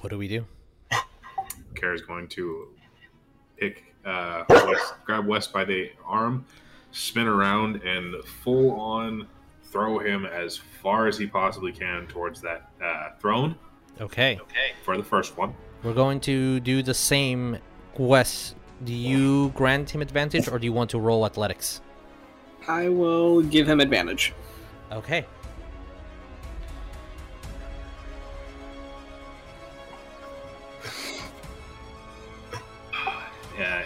What do we do? Kara's going to pick uh, West, grab West by the arm, spin around, and full on throw him as far as he possibly can towards that uh, throne Okay. Okay. For the first one. We're going to do the same. Wes, do you grant him advantage or do you want to roll athletics? I will give him advantage. Okay.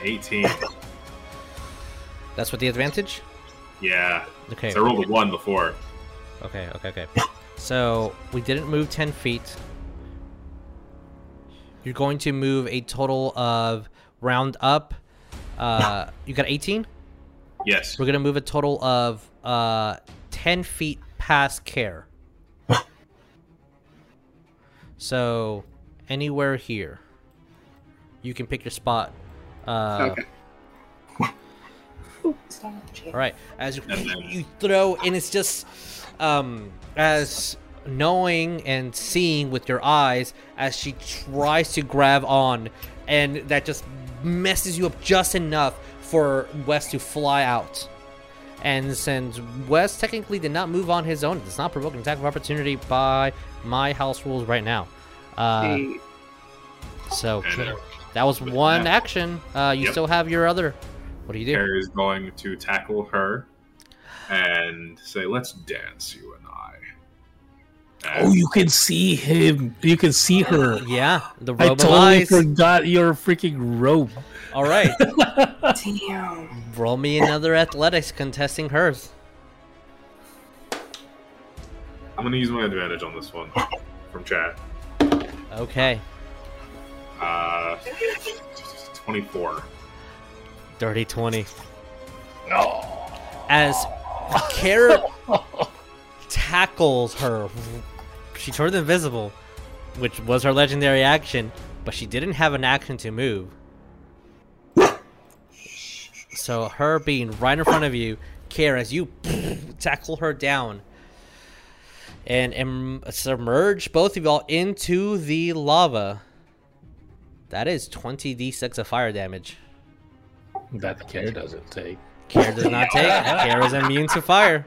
18. That's with the advantage? yeah. Okay. So I rolled a 1 before. Okay, okay, okay. So we didn't move 10 feet. You're going to move a total of round up. Uh, you got 18? Yes. We're going to move a total of uh, 10 feet past Kaer. so anywhere here. You can pick your spot. Uh, okay. All right, as you, you throw, and it's just um, as knowing and seeing with your eyes as she tries to grab on, and that just messes you up just enough for Wes to fly out. And since Wes technically did not move on his own, it's not provoking an attack of opportunity by my house rules right now. Uh, so And that was one Yeah. action. Uh, you Yep. still have your other. What do you do? Kara is going to tackle her and say, "Let's dance, you and I." Oh, you can see him. You can see her. Yeah, the I robe I totally eyes. forgot your freaking robe. All right, Damn. roll me another athletics contesting hers. I'm going to use my advantage on this one from chat. Okay, Uh, Uh, 24. Dirty 20. No. As Kara tackles her, she turned invisible, which was her legendary action, but she didn't have an action to move. So her being right in front of you, Kara, as you tackle her down and, and submerge both of y'all into the lava. That is 20d6 of fire damage. That Kaer doesn't take. Kaer does not take. Kaer is immune to fire.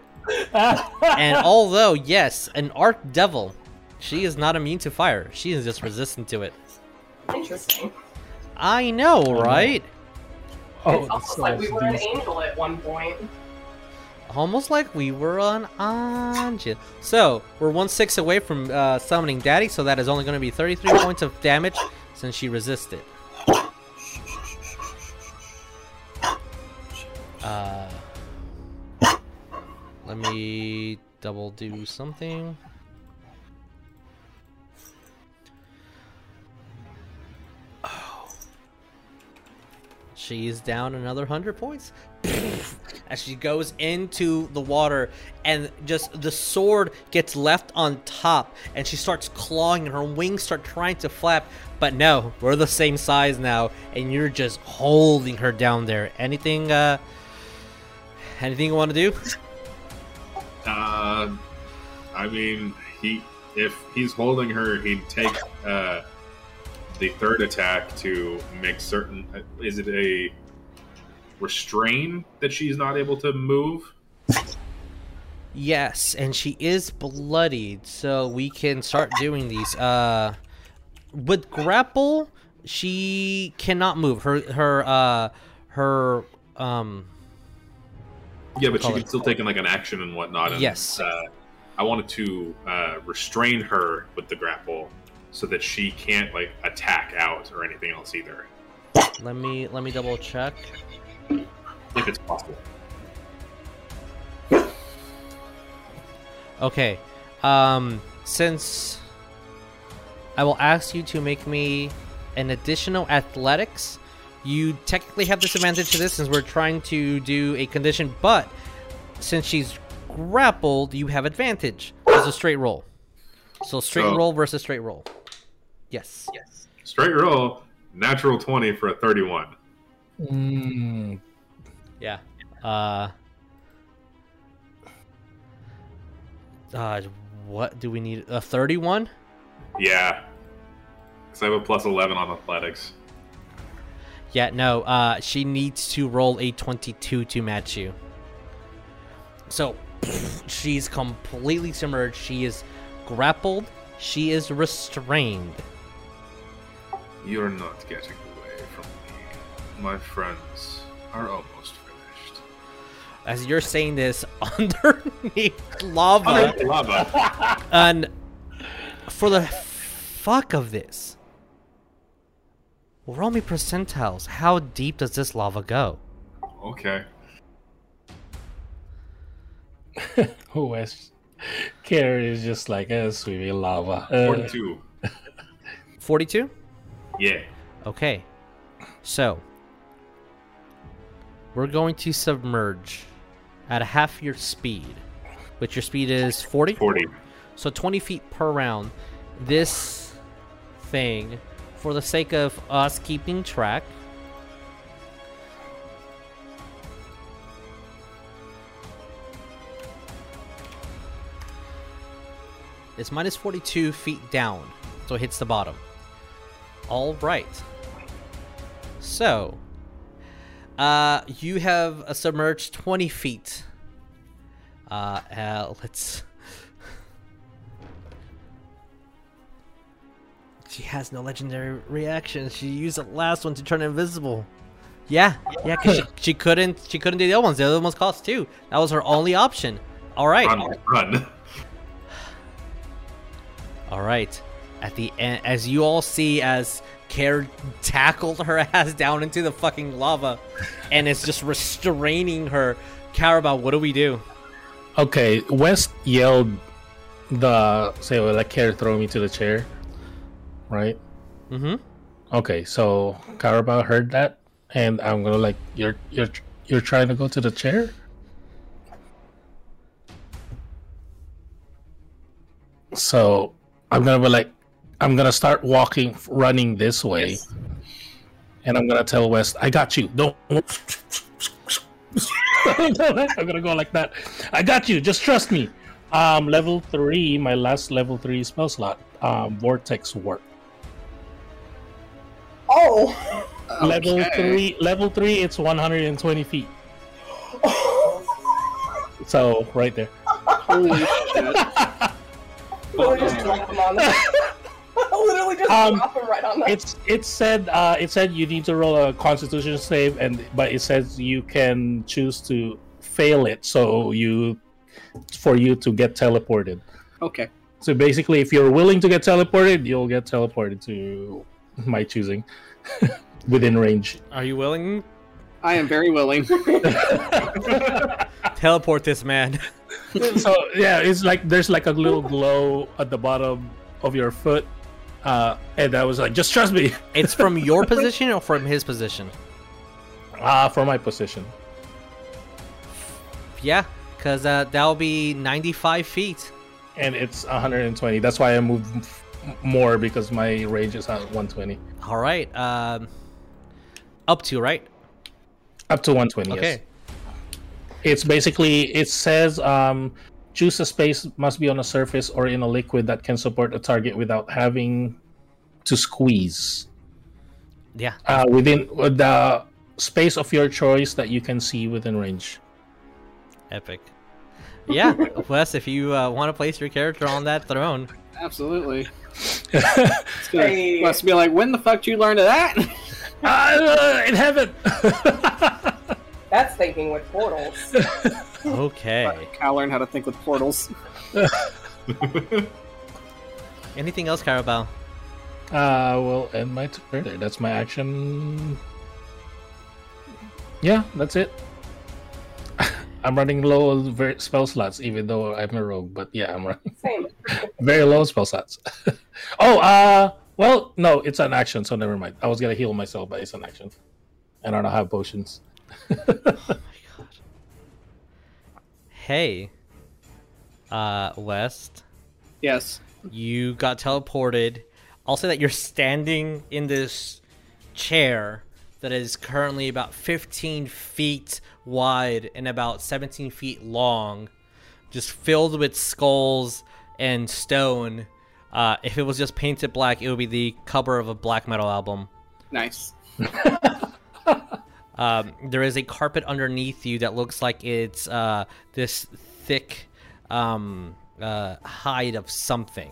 And although, yes, an arc devil, she is not immune to fire. She is just resistant to it. Interesting. I know, right? Oh, it's almost so like we it's were an angel at one point. Almost like we were on Anja. So, we're one six away from uh, summoning Daddy, so that is only going to be 33 points of damage since she resisted. Uh, let me double do something. Oh. She down another 100 points. As she goes into the water, and just the sword gets left on top, and she starts clawing, and her wings start trying to flap. But no, we're the same size now, and you're just holding her down there. Anything, uh, anything you want to do? Uh, I mean, he if he's holding her, he'd take uh, the third attack to make certain. uh, Is it a restrain that she's not able to move? Yes, and she is bloodied, so we can start doing these. Uh, with grapple, she cannot move. Her her uh her um Yeah, but she can it- still take in like an action and whatnot. And, Yes. Uh, I wanted to uh, restrain her with the grapple so that she can't like attack out or anything else either, let me let me double check. If it's possible. Okay. Um since I will ask you to make me an additional athletics, you technically have disadvantage to this since we're trying to do a condition, but since she's grappled, you have advantage. It's a straight roll. So straight So- roll versus straight roll. Yes. Yes. Straight roll, natural twenty for a thirty-one. Mm, Yeah. Uh. Uh, what do we need? A thirty-one? Yeah, because I have a plus eleven on athletics. Yeah. No. Uh, she needs to roll a twenty-two to match you. So, she's completely submerged. She is grappled. She is restrained. You're not getting away from me. My friends are almost finished. As you're saying this, underneath lava. lava. And for the fuck of this, roll me percentiles. How deep does this lava go? Okay. who has Kaer is just like a swimming lava. Uh, Forty-two. 42? Yeah. Okay. So, we're going to submerge at half your speed, which your speed is 40? Forty. So 20 feet per round. This thing, for the sake of us keeping track, it's minus 42 feet down, so it hits the bottom. All right. So, uh, you have uh, submerged 20 feet. Uh, uh, let's. She has no legendary reaction. She used the last one to turn invisible. Yeah, yeah, cause she, she couldn't she couldn't do the other ones. The other ones cost two. That was her only option. All right, Run, run. all right. At the end, as you all see, as Kaer tackled her ass down into the fucking lava, and is just restraining her. Carabao, what do we do? Okay, West yelled the say like Kaer throw me to the chair. Right? Mm-hmm. Okay, so Carabao heard that, and I'm gonna like you're you're you're trying to go to the chair. So I'm gonna be like, I'm gonna start walking, running this way, Yes. and I'm gonna tell West, I got you. Don't. I'm gonna go like that. I got you. Just trust me. Um, level three, my last level three spell slot, um, Vortex Warp. Oh! Level three, level three, it's 120 feet. So right there. Holy shit. Literally just drop him on there. Literally just Um, drop him right on there. It's it said uh, it said you need to roll a Constitution save, and but it says you can choose to fail it, so you for you to get teleported. Okay. So basically, if you're willing to get teleported, you'll get teleported to my choosing within range. Are you willing? I am very willing. Teleport this man. so yeah, it's like there's like a little glow at the bottom of your foot, uh, and I was like, just trust me. It's from your position or from his position? Ah, from my position. Yeah, because uh, that'll be 95 feet. and it's 120. That's why I moved more because my range is at 120. All right. Um, up to, right? Up to 120. Okay. Yes. It's basically it says um, choose a space must be on a surface or in a liquid that can support a target without having to squeeze. Yeah. Uh, within uh, the space of your choice that you can see within range. Epic. Yeah, Wes, if you uh, want to place your character on that throne, Absolutely. It's gonna Hey. must be like, when the fuck did you learn of that? uh, in heaven. That's thinking with portals. okay. Cal learned how to think with portals. Anything else, Carabao? Uh, will end my turn. There, That's my action. Yeah, that's it. I'm running low on spell slots, even though I'm a rogue. But yeah, I'm running Same. very low spell slots. oh, uh, well, no, it's an action, so never mind. I was gonna heal myself, but it's an action. And I don't have potions. Hey, uh, West, Yes. you got teleported. I'll say that you're standing in this chair that is currently about 15 feet wide and about 17 feet long, just filled with skulls and stone. Uh, if it was just painted black, it would be the cover of a black metal album. Nice. Um, there is a carpet underneath you that looks like it's uh, this thick um, uh, hide of something.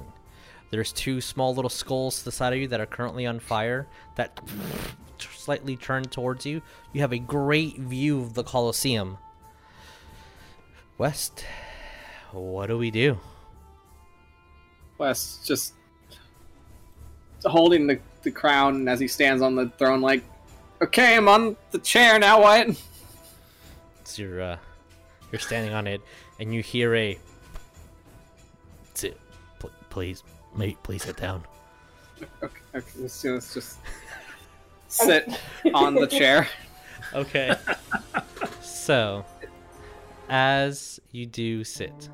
There's two small little skulls to the side of you that are currently on fire that slightly turn towards you. You have a great view of the Colosseum. West, what do we do? West just holding the, the crown as he stands on the throne, like, okay, I'm on the chair now. What? So you're uh, you're standing on it, and you hear a. Sit, pl- please, mate, please sit down. Okay, okay let's, let's just sit on the chair. Okay. so, as you do sit,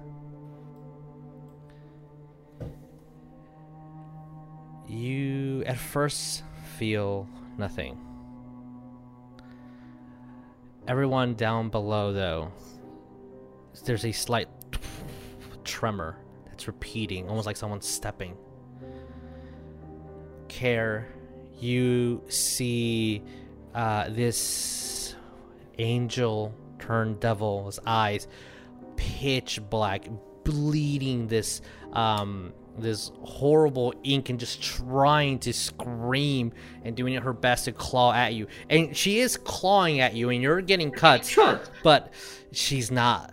you at first feel nothing. Everyone down below, though, there's a slight tremor that's repeating, almost like someone's stepping. Kaer, you see uh, this angel turned devil's eyes pitch black bleeding this um this horrible ink and just trying to scream and doing her best to claw at you and she is clawing at you and you're getting cuts Sure. but she's not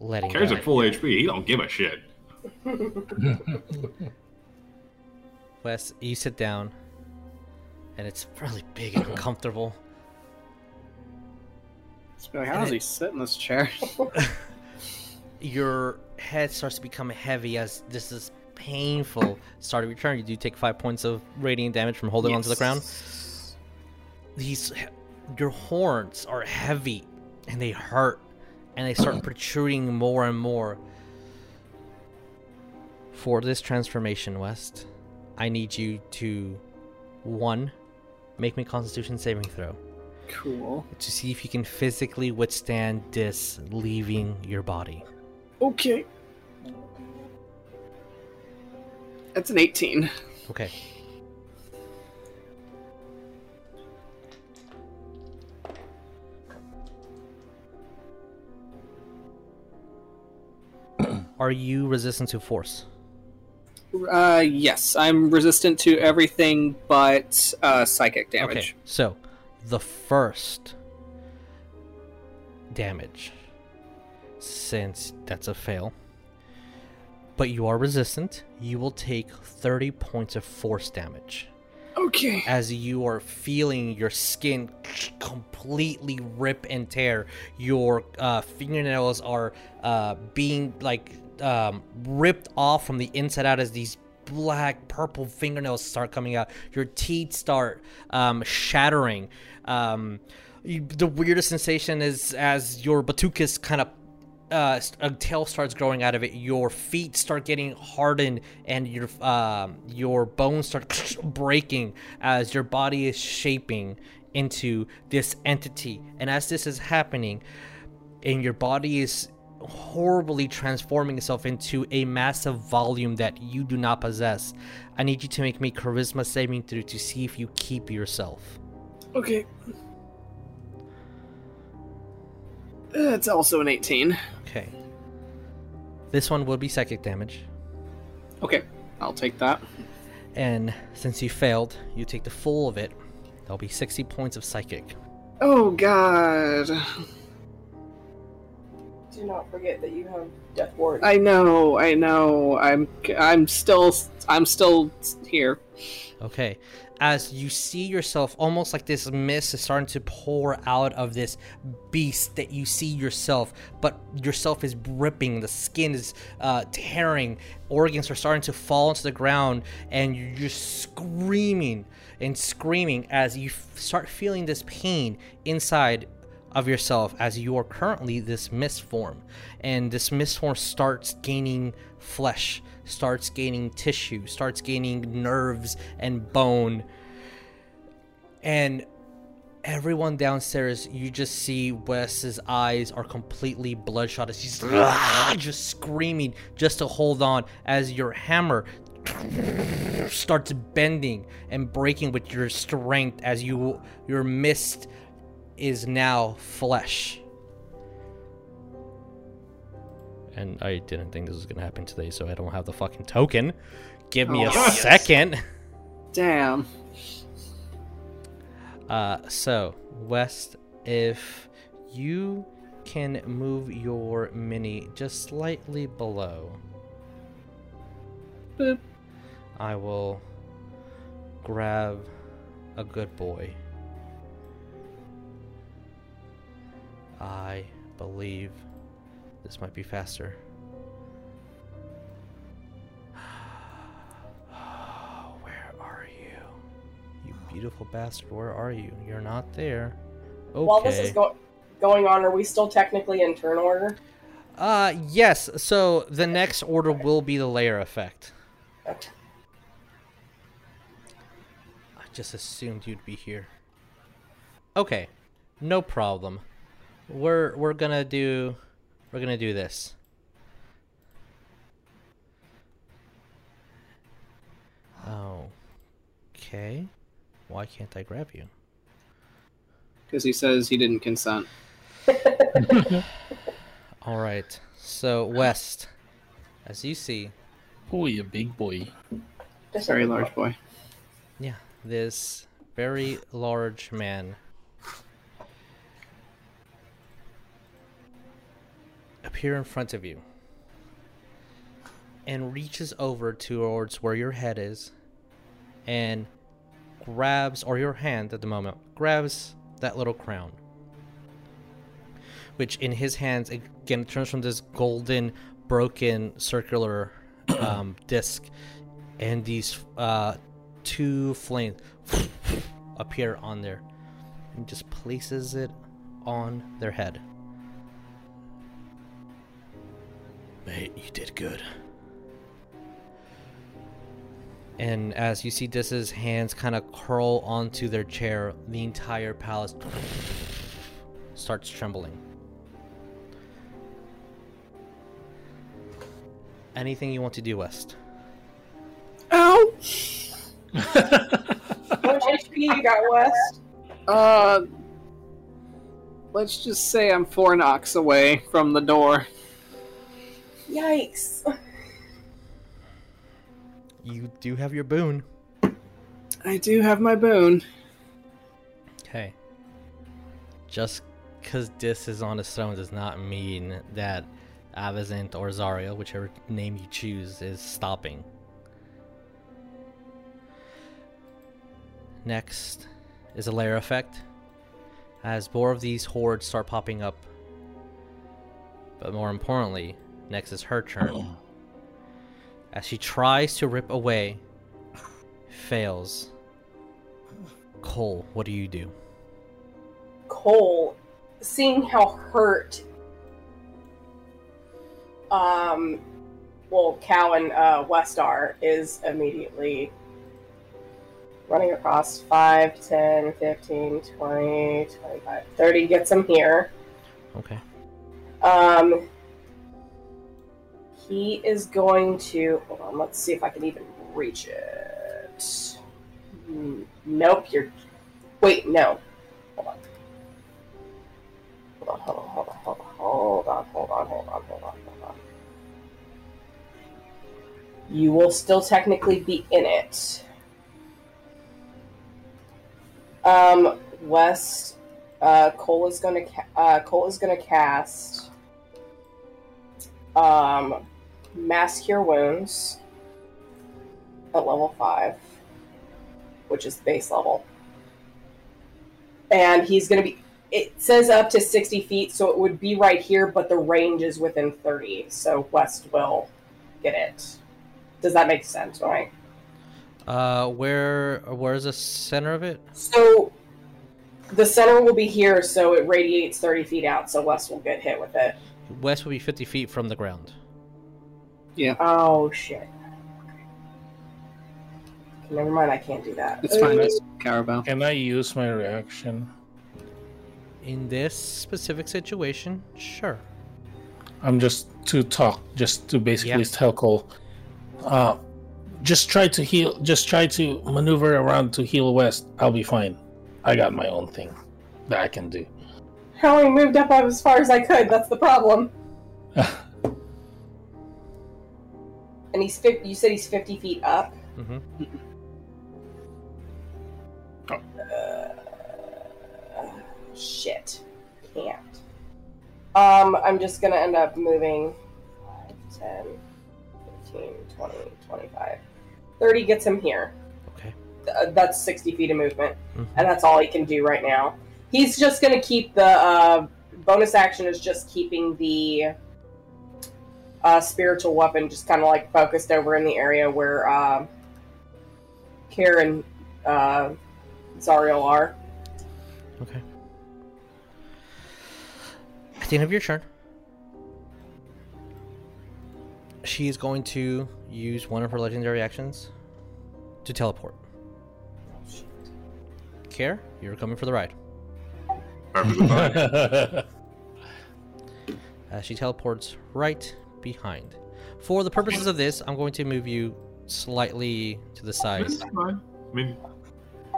letting Cares go. at full HP. He don't give a shit. Wes, you sit down, and it's really big and uncomfortable. Just be like, how does he sit in this chair? Your head starts to become heavy as this is painful start of your turn. You do take five points of radiant damage from holding onto the ground. These, your horns are heavy, and they hurt, and they start protruding more and more. For this transformation, West, I need you to one, make me Constitution saving throw Cool. to see if you can physically withstand this leaving your body. Okay. That's an 18. Okay. Are you resistant to force? Uh, yes, I'm resistant to everything but uh, psychic Okay, damage. so the first damage, since that's a fail, but you are resistant, you will take 30 points of force damage Okay. as you are feeling your skin completely rip and tear. Your uh, fingernails are uh, being like um, ripped off from the inside out as these black purple fingernails start coming out. Your teeth start um, shattering. Um, you, the weirdest sensation is as your batucus kind of uh, a tail starts growing out of it. Your feet start getting hardened, and your um, your bones start breaking as your body is shaping into this entity. And as this is happening, and your body is horribly transforming itself into a massive volume that you do not possess, I need you to make me charisma saving through to see if you keep yourself. Okay. That's also an 18. Okay. This one will be psychic damage. Okay, I'll take that. And since you failed, you take the full of it. That'll be 60 points of psychic. Oh god. Do not forget that you have Death Ward. I know, I know. I'm I'm still I'm still here. Okay. As you see yourself, almost like this mist is starting to pour out of this beast that you see yourself, but yourself is ripping, the skin is uh, tearing, organs are starting to fall into the ground, and you're just screaming and screaming as you f- start feeling this pain inside of yourself as you are currently this mist form. And this mist form starts gaining flesh starts gaining tissue starts gaining nerves and bone. And everyone downstairs you just see wes's eyes are completely bloodshot as he's just screaming just to hold on as your hammer starts bending and breaking with your strength as you your mist is now flesh. And I didn't think this was gonna happen today, so I don't have the fucking token. Give me Oh, a yes. second. Damn. Uh, so West, if you can move your mini just slightly below, Boop. I will grab a good boy. I believe this might be faster. Where are you? You beautiful bastard, where are you? You're not there. Okay. While this is go- going on, are we still technically in turn order? Uh, yes. So the next order will be the lair effect. Okay. I just assumed you'd be here. Okay, no problem. We're we're gonna do we're gonna do this. Oh, Okay. Why can't I grab you? Because he says he didn't consent. All right. So West, as you see, Oh, you big boy. Just Very large boy. yeah, this very large man appear in front of you and reaches over towards where your head is and grabs or your hand at the moment grabs that little crown which in his hands again turns from this golden broken circular um, disc, and these uh, two flames appear on there, and just places it on their head. Mate, you did good. And as you see Dis's hands kind of curl onto their chair, the entire palace starts trembling. Anything you want to do, West? Ow! How much HP you got, West? Uh, let's just say I'm four knocks away from the door. Yikes. You do have your boon. I do have my boon. Okay. Just because Dis is on his throne does not mean that Avizant or Zario, whichever name you choose, is stopping. Next is a lair effect. As more of these hordes start popping up. But more importantly, next is her turn. As she tries to rip away, fails. Coal, what do you do? Coal, seeing how hurt, um, well, Cal and uh, West are, is immediately running across 5, 10, 15, 20, 25, 30, gets him here. Okay. Um, he is going to. Hold on, let's see if I can even reach it. Hmm, Nope, you're. Wait, no. Hold on. Hold on, hold on, hold on, hold on, hold on, hold on, hold on, hold on, hold on. You will still technically be in it. Um, West, uh, Coal is gonna, ca- uh, Coal is gonna cast, um, Mass Cure Wounds at level 5, which is the base level. And he's going to be, it says up to 60 feet, so it would be right here, but the range is within 30, so West will get it. Does that make sense, right? Uh, where where's the center of it? So the center will be here, so it radiates 30 feet out, so West will get hit with it. West will be 50 feet from the ground. Yeah, Oh, shit. Okay, never mind, I can't do that. it's fine. It's Carabao. Can I use my reaction? In this specific situation, sure. I'm just to talk, just to basically Yeah. tell Coal. Uh, just try to heal. Just try to maneuver around to heal West. I'll be fine. I got my own thing that I can do. How I only moved up as far as I could, that's the problem. And he's 50, you said he's 50 feet up? Mm-hmm. Uh, shit. Can't. Um, I'm just gonna end up moving 5, 10, 15, 20, 25. 30 gets him here. Okay. Uh, that's 60 feet of movement, Mhm. and that's all he can do right now. He's just gonna keep the uh, bonus action is just keeping the uh, spiritual weapon just kind of like focused over in the area where uh, Karen uh, Zariel are. Okay. At the end of your turn, she is going to use one of her legendary actions to teleport. Kaer, you're coming for the ride. Perfectly fine. As she teleports right behind. For the purposes of this, I'm going to move you slightly to the side. That's fine. I mean,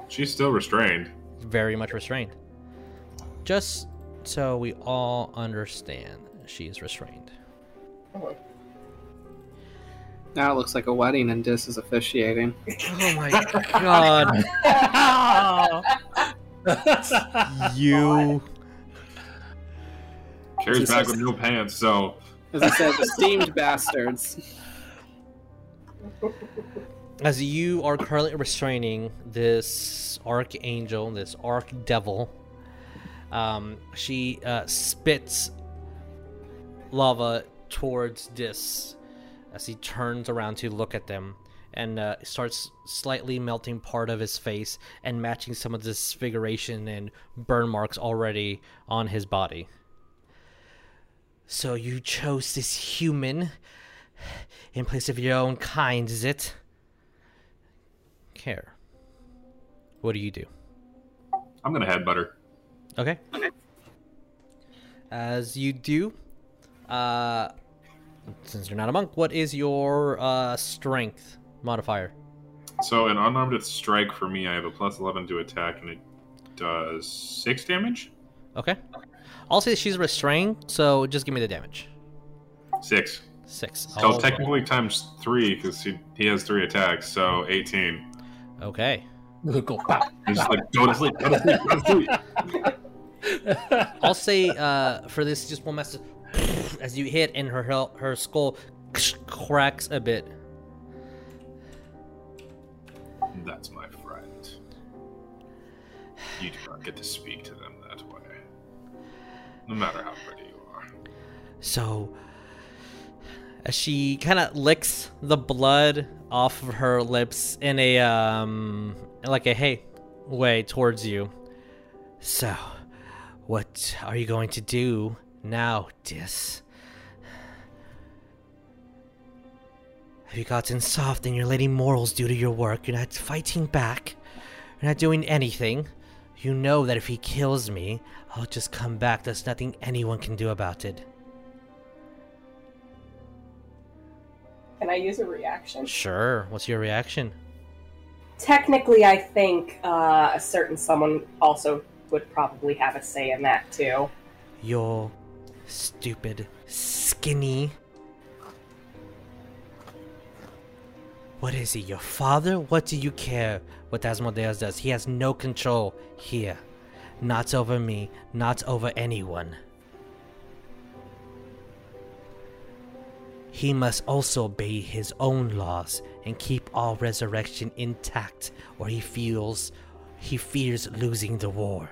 she's still restrained. Very much restrained. Just so we all understand, she is restrained. Now it looks like a wedding and Dis is officiating. Oh my god. you. Carries back with no pants, so As I said, esteemed bastards. As you are currently restraining this archangel, this arch devil, um, she uh, spits lava towards Dis as he turns around to look at them and uh, starts slightly melting part of his face and matching some of the disfiguration and burn marks already on his body. So you chose this human in place of your own kind, is it? Kaer. What do you do? I'm gonna headbutt her. Okay. As you do, uh, since you're not a monk, what is your uh, strength modifier? So an unarmed strike for me, I have a plus eleven to attack, and it does six damage. Okay. I'll say she's restrained, so just give me the damage. Six. Six. So All- technically times three because he, he has three attacks, so eighteen. Okay. Go pow. It's just like go to sleep, go to sleep, go to sleep. I'll say uh, for this, just one message. As you hit, and her her skull cracks a bit. That's my friend. You do not get to speak to them that way. No matter how pretty you are. So, as she kind of licks the blood off of her lips in a um like a hey way towards you. So, what are you going to do now, Dis? Have you gotten soft in your lady morals due to your work? You're not fighting back. You're not doing anything. You know that if he kills me, I'll just come back. There's nothing anyone can do about it. Can I use a reaction? Sure. What's your reaction? Technically, I think uh, a certain someone also would probably have a say in that too. You're stupid, skinny. What is he, your father? What do you care what Asmodeus does? He has no control here. Not over me, not over anyone. He must also obey his own laws and keep all resurrection intact, or he feels he fears losing the war.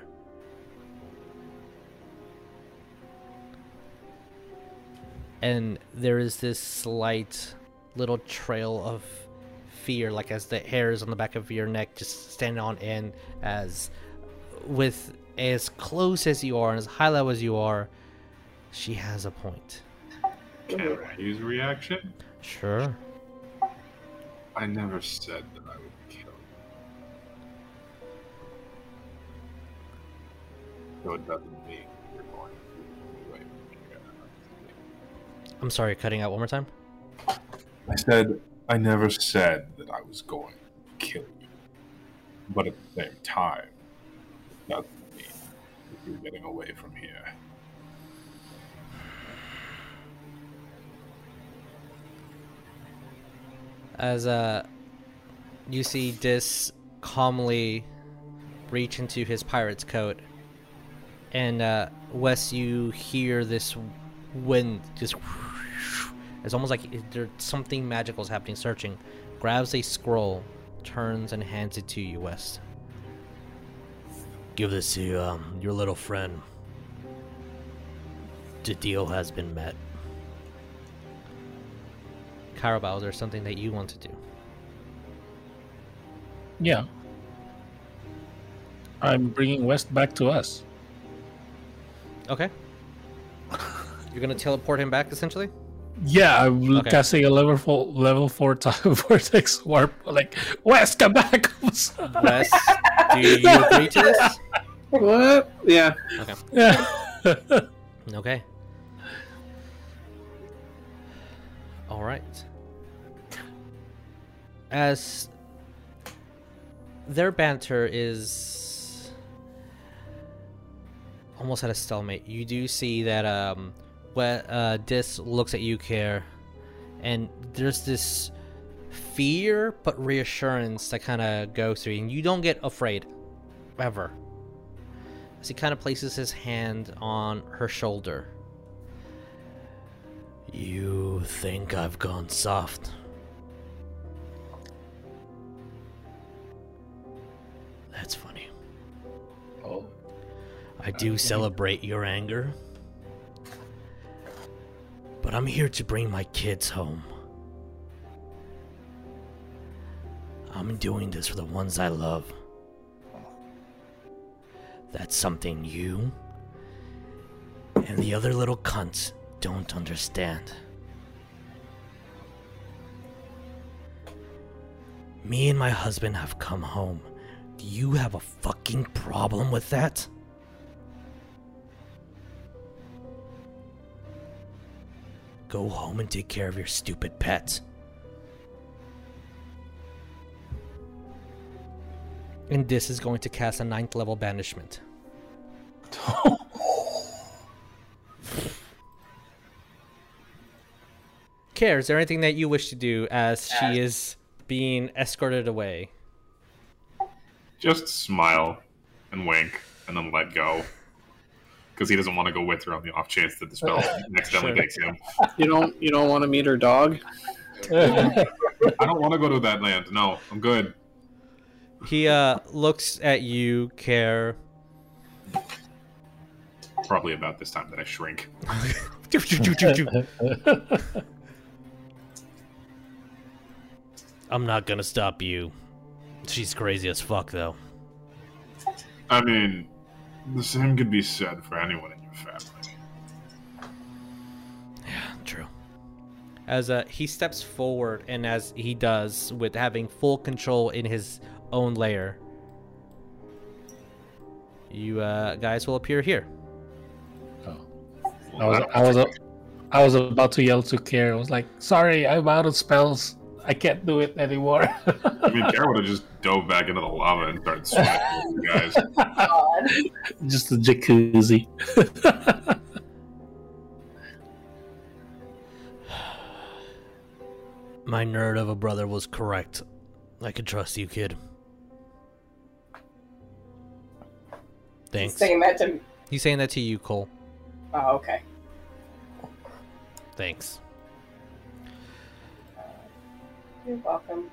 and there is this slight little trail of fear like as the hairs on the back of your neck just stand on end as with as close as you are and as high level as you are she has a point Can I use reaction? sure I never said that I would kill you. So it doesn't mean you're going to away i'm sorry cutting out one more time I said I never said that I was going to kill you. But at the same time, it doesn't mean that you're getting away from here. as uh you see Dis calmly reach into his pirate's coat. And uh Wes you hear this wind just it's almost like there's something magical is happening searching. Grabs a scroll turns and hands it to you Wes give this to um, your little friend the deal has been met Carabao, is there something that you want to do? Yeah. I'm bringing West back to us. Okay. You're gonna teleport him back, essentially. Yeah, I'm Okay. casting a level four, level four time vortex warp. Like West, come back. West, do you agree to this? What? Yeah. Okay. yeah. Okay. All right. As their banter is almost at a stalemate, you do see that um, when uh, Dis looks at you, Kaer, and there's this fear but reassurance that kind of goes through, you, and you don't get afraid, ever as he kind of places his hand on her shoulder. You think I've gone soft? That's funny. Oh. I do okay. celebrate your anger. But I'm here to bring my kids home. I'm doing this for the ones I love. That's something you and the other little cunts don't understand. Me and my husband have come home. Do you have a fucking problem with that? Go home and take care of your stupid pet. And this is going to cast a ninth level banishment. Kaer, is there anything that you wish to do as she is being escorted away? Just smile and wink and then let go. Because he doesn't want to go with her on the off chance that the spell accidentally Sure. takes him. You don't you don't want to meet her dog? I don't want to go to that land. No, I'm good. He uh looks at you, Kaer. Probably about this time that I shrink. I'm not gonna stop you. She's crazy as fuck, though. I mean, the same could be said for anyone in your family. Yeah, true. As uh, he steps forward, and as he does, with having full control in his own lair, you uh, guys will appear here. I was, I was, I was about to yell to Kaer. I was like, "Sorry, I'm out of spells. I can't do it anymore." I mean, Kaer would have just dove back into the lava and started swimming with you guys. God. Just a jacuzzi. My nerd of a brother was correct. I can trust you, kid. Thanks. Saying that to. me. He's saying that to you, Coal. Oh, okay. Thanks. Uh, you're welcome.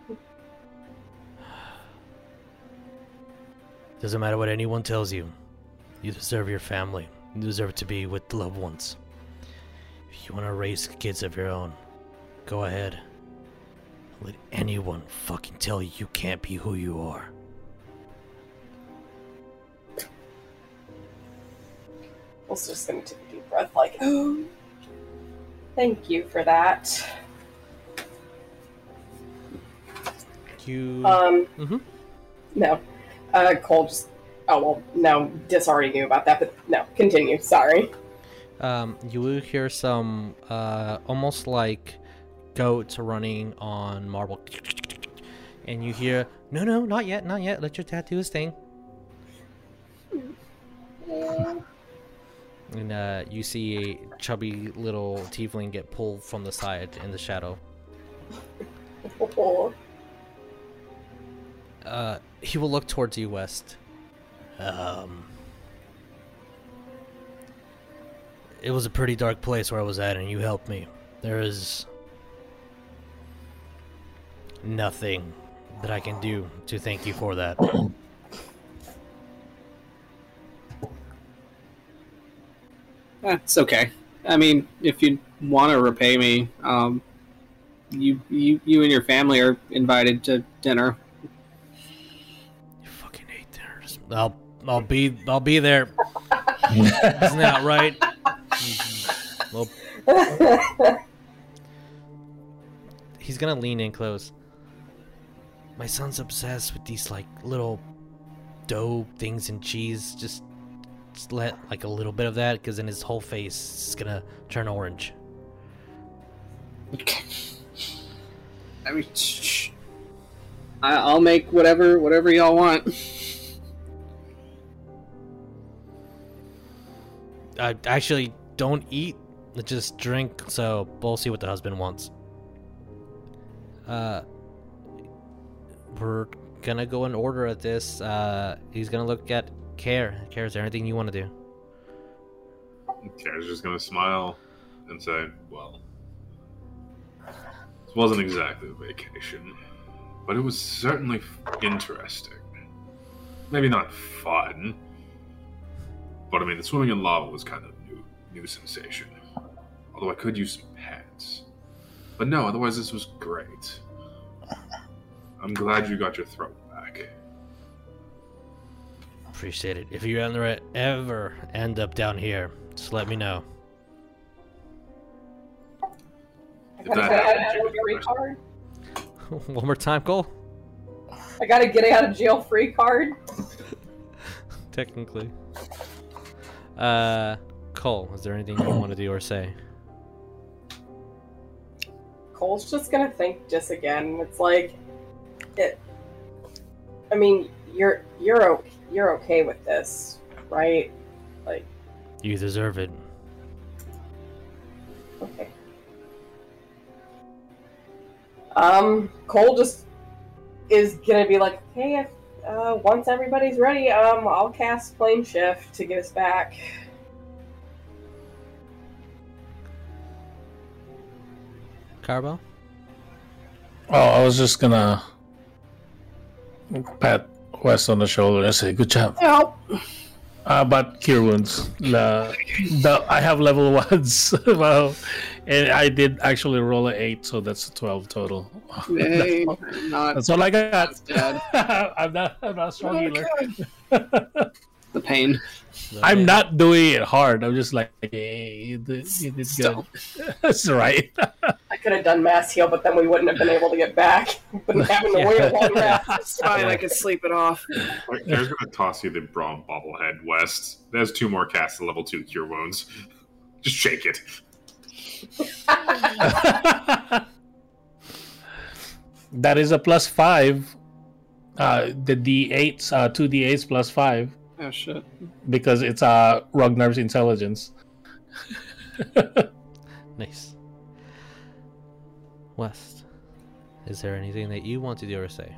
Doesn't matter what anyone tells you. You deserve your family. You deserve to be with loved ones. If you want to raise kids of your own, go ahead. Let anyone fucking tell you you can't be who you are. Wolf's just gonna take breath, like, oh, thank you for that. You. Um, Mm-hmm. no. Uh, Coal just. Oh, well, no, Dis already knew about that, but no, continue. Sorry. um, you will hear some uh, almost like goats running on marble, and you hear, "No, no, not yet, not yet. Let your tattoo his thing." And uh, you see a chubby little tiefling get pulled from the side in the shadow. Uh, he will look towards you, West. Um, it was a pretty dark place where I was at, and you helped me. There is nothing that I can do to thank you for that. Eh, it's okay. I mean, if you want to repay me, um, you you you and your family are invited to dinner. You fucking hate dinners. I'll I'll be I'll be there. Isn't that right? Well, he's gonna lean in close. My son's obsessed with these like little dough things and cheese. Just, just let like a little bit of that, because then his whole face is gonna turn orange. I mean, shh. I, I'll make whatever whatever y'all want. I actually don't eat, just drink. So we'll see what the husband wants. Uh, we're gonna go in order at this. Uh, he's gonna look at Kaer. Kaer, is there anything you want to do? Kara's just gonna smile and say, "Well, this wasn't exactly a vacation, but it was certainly interesting. Maybe not fun, but I mean, the swimming in lava was kind of new, new sensation. Although I could use some pants, but no. Otherwise, this was great. I'm glad you got your throat back. Appreciate it. If you ever ever end up down here, just let me know. I If gotta that get out happens, of jail free card. One more time, Coal. I gotta get out of jail free card. Technically. Uh, Coal, is there anything you want to do or say? Coal's just gonna think this again. It's like, it. I mean, you're you're okay, you're okay with this, right? Like, You deserve it. okay. Um, Coal just is gonna be like, okay, if uh, once everybody's ready, um, I'll cast Plane Shift to get us back. Carabao? Oh, I was just gonna pat West on the shoulder and say, "Good job." Help. Uh, but cure wounds. The, the I have level ones. well, and I did actually roll a eight, so that's a twelve total. Yay, I'm not That's all I got. I'm not. I'm not a strong healer. The pain. I'm not doing it hard. I'm just like, hey, you did, you did good. That's right. I could have done mass heal, but then we wouldn't have been able to get back. Been having to wait a long rest. It's fine. I can sleep it off. Like, There's gonna toss you the Braum bobblehead, West. There's two more casts of level two cure wounds. Just shake it. that is a plus five. Uh, the d8s, uh, two d8s plus five, Oh shit. because it's uh, Rugnar's intelligence. Nice. West, is there anything that you want to do or say?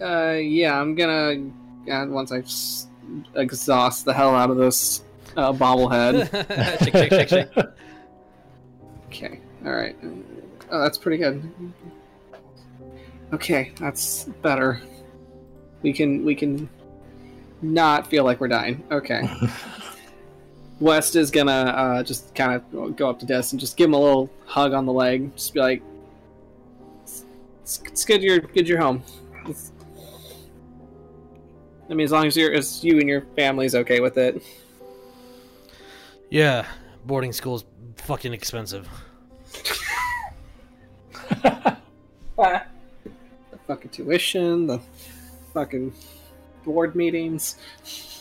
Uh, yeah, I'm gonna. Uh, once I s- exhaust the hell out of this uh, bobblehead. shake, shake, shake, shake. Okay. All right. Oh, that's pretty good. Okay, that's better. We can we can not feel like we're dying. Okay. West is gonna uh, just kind of go up to Dis and just give him a little hug on the leg. Just be like, "It's, it's good you're good you're home." It's- I mean, as long as you're as you and your family's okay with it. Yeah, boarding school's fucking expensive. The fucking tuition, the fucking board meetings.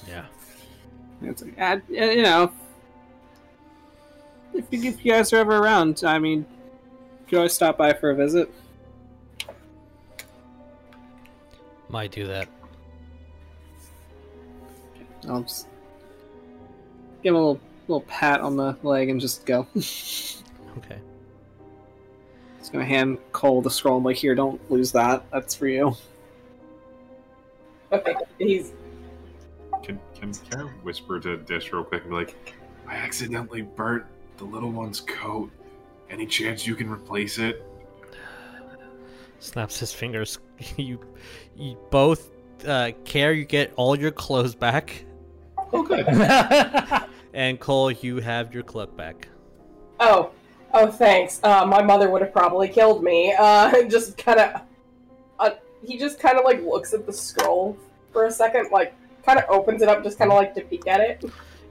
Yeah. It's like, uh, you know, if you, if you guys are ever around, I mean, you can always stop by for a visit. Might do that. I'll just give him a little little pat on the leg and just go. Okay. Just gonna hand Coal the scroll. I'm like, here, don't lose that. That's for you. Okay, he's Can, can, can I whisper to Dis real quick and be like, I accidentally burnt the little one's coat. Any chance you can replace it? Snaps his fingers. you, you both uh, Kaer. You get all your clothes back, Oh, good. and Coal, you have your cloak back. Oh, oh, thanks. Uh, my mother would have probably killed me. Uh, just kind of, he just kind of like looks at the scroll for a second, like kind of opens it up, just kind of like to peek at it.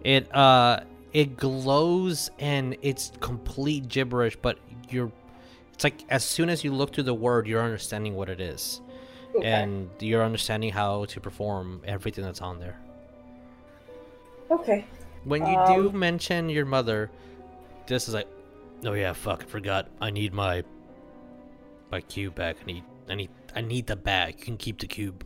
It uh, it glows and it's complete gibberish, but you're. It's like as soon as you look through the word, you're understanding what it is, Okay. and you're understanding how to perform everything that's on there. okay. When you do Um, mention your mother, this is like, oh yeah, fuck, I forgot. I need my my cube back. I need, I need, I need the bag. You can keep the cube.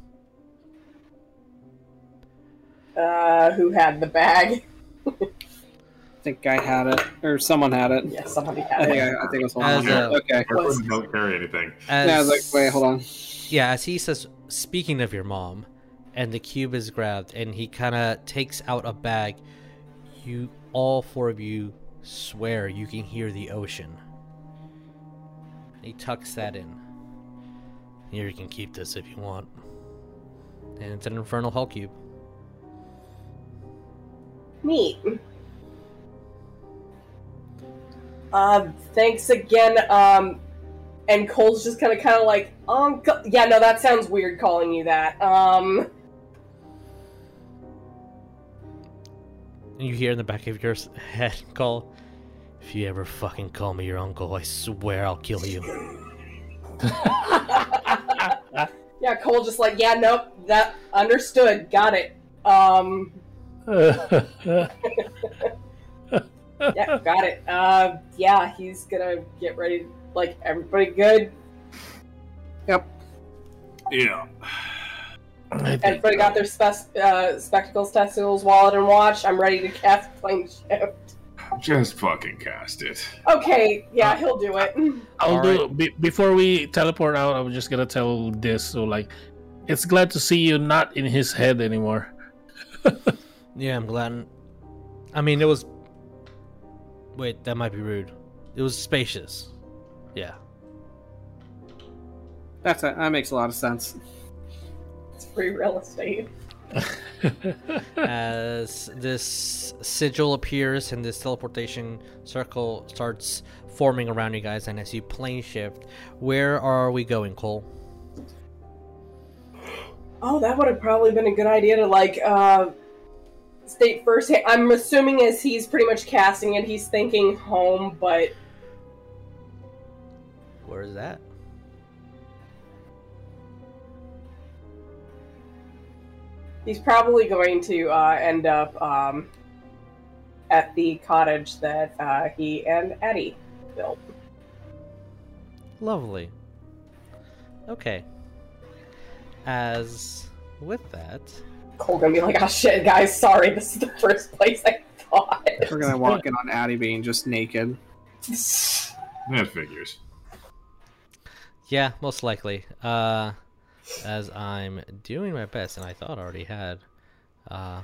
Uh, who had the bag? I think I had it, or someone had it. Yeah, somebody I had think it. I, I think it was one. As of them. a- okay. Everyone don't carry anything. As, Yeah, I was like, wait, hold on. Yeah, as he says, speaking of your mom, and the cube is grabbed, and he kind of takes out a bag. You, all four of you, swear you can hear the ocean. He tucks that in. Here, you can keep this if you want. And it's an infernal hull cube. Neat. Uh, thanks again. Um, and Coal's just kind of kind of like, um, yeah, no, that sounds weird calling you that. Um, And you hear in the back of your head Coal, if you ever fucking call me your uncle, I swear I'll kill you. yeah, Coal just like, yeah, nope, that understood, got it. Um, yeah, got it. Uh, yeah, he's gonna get ready. Like, everybody good? Yep. Yeah. Everybody got their spec- uh, spectacles, testicles, wallet, and watch. I'm ready to cast plane shift. Just fucking cast it. Okay, yeah, uh, he'll do it. I'll All do be, before we teleport out. I'm just gonna tell this. So like, it's glad to see you not in his head anymore. Yeah, I'm glad. I mean, it was. Wait, that might be rude. It was spacious. Yeah. That's a, that makes a lot of sense. It's free real estate. As this sigil appears and this teleportation circle starts forming around you guys, and as you plane shift, where are we going, Coal? Oh, that would have probably been a good idea to like uh state first. I'm assuming as he's pretty much casting it, he's thinking home, but Where is that? He's probably going to uh, end up um, at the cottage that uh, he and Eddie built. Lovely. Okay. As with that, Coal gonna be like, "Oh shit, guys, sorry, this is the first place I thought." We're gonna walk in on Addie being just naked. That figures. yeah, most likely. Uh, as I'm doing my best, and I thought I already had uh,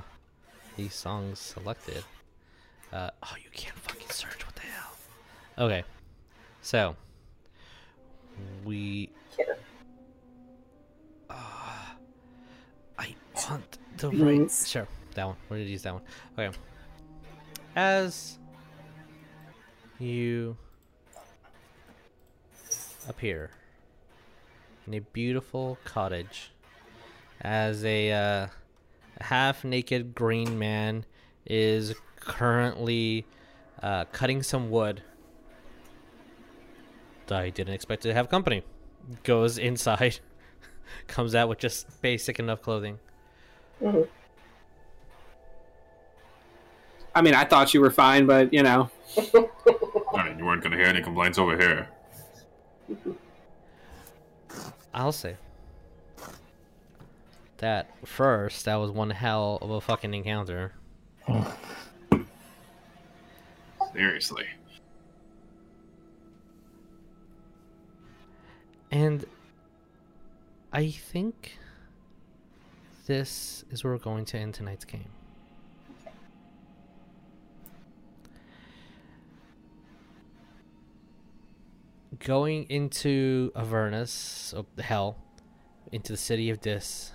these songs selected. Uh, oh, you can't fucking search. What the hell? Okay, so we. Uh, I want the right. Sure, that one. We're gonna use that one. Okay. As you appear in a beautiful cottage as a uh, half naked green man is currently uh, cutting some wood. I didn't expect to have company. Goes inside, comes out with just basic enough clothing. Mhm. I mean, I thought you were fine, but you know, I mean, you weren't gonna hear any complaints over here. I'll say that first. That was one hell of a fucking encounter. Seriously. And I think this is where we're going to end tonight's game. Going into Avernus, so hell, into the city of Dis,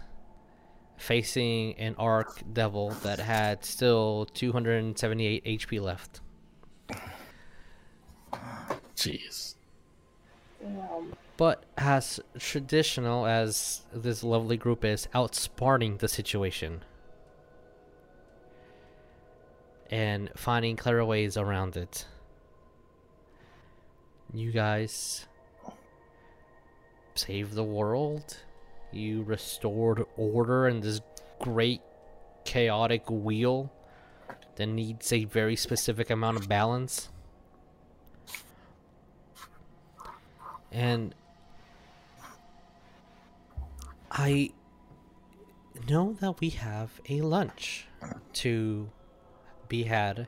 facing an Arc Devil that had still 278 HP left. Jeez. But as traditional as this lovely group is, outsmarting the situation and finding clever ways around it. You guys saved the world. You restored order in this great chaotic wheel that needs a very specific amount of balance. And I know that we have a lunch to be had,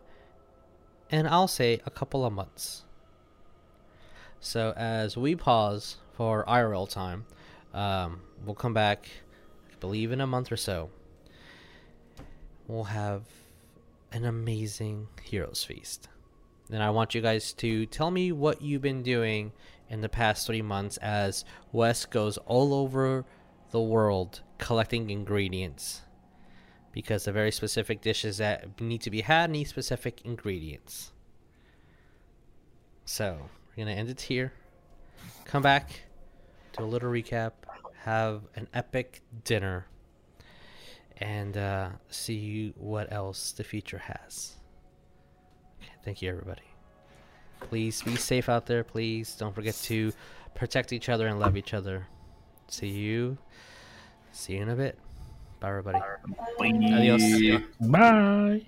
and I'll say a couple of months. So as we pause for IRL time, um, we'll come back, I believe, in a month or so. We'll have an amazing Heroes Feast. And I want you guys to tell me what you've been doing in the past three months as Wes goes all over the world collecting ingredients. Because the very specific dishes that need to be had need specific ingredients. So, we're going to end it here. come back, do a little recap, have an epic dinner, and uh, see what else the future has. Okay, thank you, everybody. Please be safe out there. Please don't forget to protect each other and love each other. See you. See you in a bit. Bye, everybody. Adios. Bye.